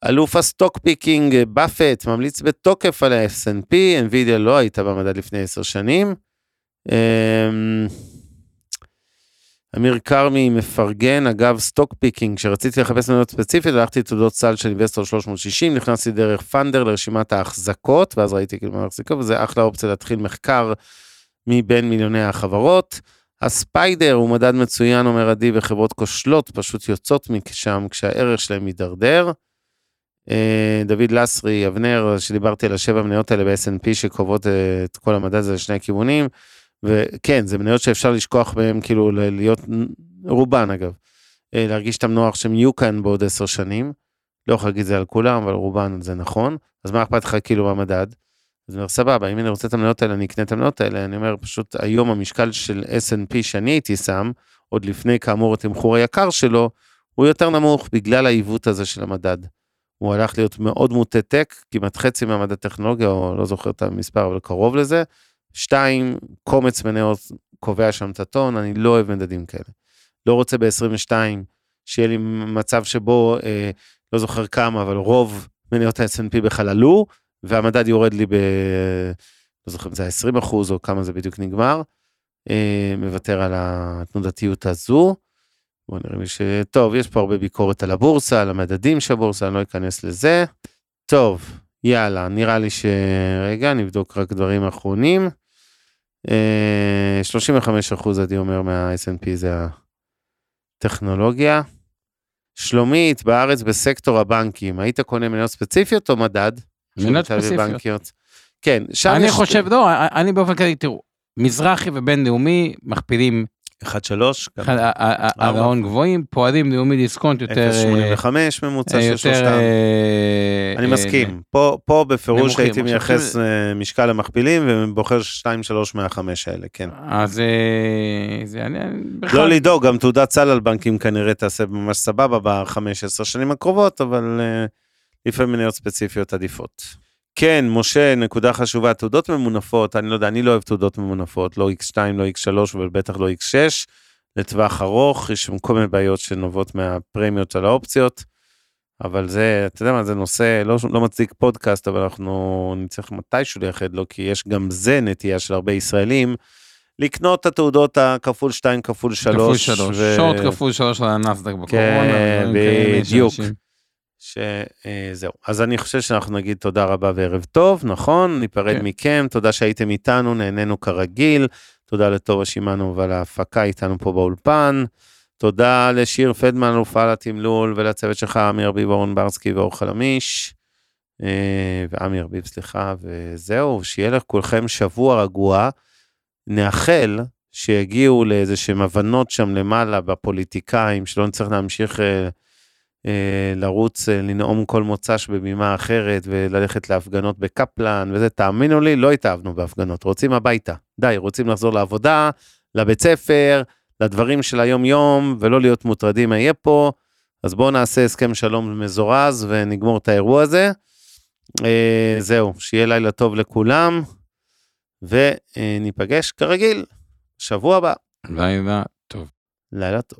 C: אלוף ה-stock picking, באפט, ממליץ בתוקף על ה-S&P, NVIDIA לא הייתה במדד לפני 10 שנים. אמ, אמיר כרמי מפרגן, אגב stock picking, כשרציתי לחפש מניות ספציפית, הלכתי לתעודות סל של אינבסטור 360, נכנסתי דרך פאנדר לרשימת ההחזקות, ואז ראיתי כאילו מה מחזיקות, וזה אחלה אופציה להתחיל מחקר מבין מיליוני החברות. הספיידר הוא מדד מצוין, אומר עדי, וחברות כושלות פשוט יוצאות משם כשהערך שלהם מידרדר. אה, דוד לסרי, אבנר, שדיברתי על השבע מניות האלה ב-SNP שקובעות אה, את כל המדד הזה לשני הכיוונים. וכן, זה מניות שאפשר לשכוח בהן, כאילו להיות, רובן אגב, אה, להרגיש את המנוח שהם יהיו כאן בעוד עשר שנים. לא יכול להגיד זה על כולם, אבל רובן זה נכון. אז מה אכפת לך כאילו במדד? אז אני אומר, סבבה, אם אני רוצה את המניות האלה, אני אקנה את המניות האלה. אני אומר, פשוט היום המשקל של S&P שאני הייתי שם, עוד לפני כאמור התמחור היקר שלו, הוא יותר נמוך בגלל העיוות הזה של המדד. הוא הלך להיות מאוד מוטה טק, כמעט חצי מהמדד טכנולוגיה, או לא זוכר את המספר, אבל קרוב לזה. שתיים, קומץ מניות קובע שם את הטון, אני לא אוהב מדדים כאלה. לא רוצה ב-22 שיהיה לי מצב שבו, אה, לא זוכר כמה, אבל רוב מניות ה-S&P בכלל עלו, והמדד יורד לי ב... לא זוכר אם זה ה-20 אחוז או כמה זה בדיוק נגמר. אה, מוותר על התנודתיות הזו. בואו נראה מי ש... טוב, יש פה הרבה ביקורת על הבורסה, על המדדים של הבורסה, אני לא אכנס לזה. טוב, יאללה, נראה לי ש... רגע, נבדוק רק דברים אחרונים. 35 אה, אחוז, אני אומר, מה snp זה הטכנולוגיה. שלומית, בארץ בסקטור הבנקים, היית קונה מניות ספציפיות או מדד?
B: מניות ספציפיות.
C: כן,
B: שם אני יש... אני חושב, לא, אני באופן כללי, תראו, מזרחי ובינלאומי מכפילים
C: 1-3,
B: הרעיון גבוהים, פועלים לאומי דיסקונט יותר...
C: 0.85 ממוצע של שלושתם. אה, אני מסכים, פה בפירוש הייתי מייחס אה, משקל למכפילים ובוחר 2-3 מהחמש האלה, כן.
B: אז אה, זה...
C: לא לדאוג, גם תעודת סל על בנקים כנראה תעשה ממש סבבה ב-15 שנים הקרובות, אבל לפעמים מניות ספציפיות עדיפות. כן, משה, נקודה חשובה, תעודות ממונפות, אני לא יודע, אני לא אוהב תעודות ממונפות, לא X2, לא X3 ובטח לא X6, לטווח ארוך, יש שם כל מיני בעיות שנובעות מהפרמיות של האופציות, אבל זה, אתה יודע מה, זה נושא, לא, לא מצדיק פודקאסט, אבל אנחנו נצטרך מתישהו לייחד לו, כי יש גם זה נטייה של הרבה ישראלים, לקנות את התעודות הכפול 2 כפול 3.
B: כפול 3, ו... שורט כפול 3 על הנסדק בקורונה.
C: כן, בדיוק. שזהו. אז אני חושב שאנחנו נגיד תודה רבה וערב טוב, נכון? ניפרד
B: כן.
C: מכם, תודה שהייתם איתנו, נהנינו כרגיל. תודה לטובה שמענו ועל ההפקה איתנו פה באולפן. תודה לשיר פדמן, אלופה על התמלול, ולצוות שלך, אמיר ארביב, אורן ברסקי ואור חלמיש. אה, ועמי ארביב, סליחה, וזהו, שיהיה לכולכם שבוע רגוע. נאחל שיגיעו לאיזה שהם הבנות שם למעלה בפוליטיקאים, שלא נצטרך להמשיך אה, אה, לרוץ, אה, לנאום כל מוצ"ש בבימה אחרת וללכת להפגנות בקפלן וזה, תאמינו לי, לא התאהבנו בהפגנות, רוצים הביתה. די, רוצים לחזור לעבודה, לבית ספר, לדברים של היום-יום, ולא להיות מוטרדים מה יהיה פה. אז בואו נעשה הסכם שלום מזורז ונגמור את האירוע הזה. אה, זהו, שיהיה לילה טוב לכולם, וניפגש כרגיל, שבוע הבא.
B: לילה טוב.
C: לילה טוב.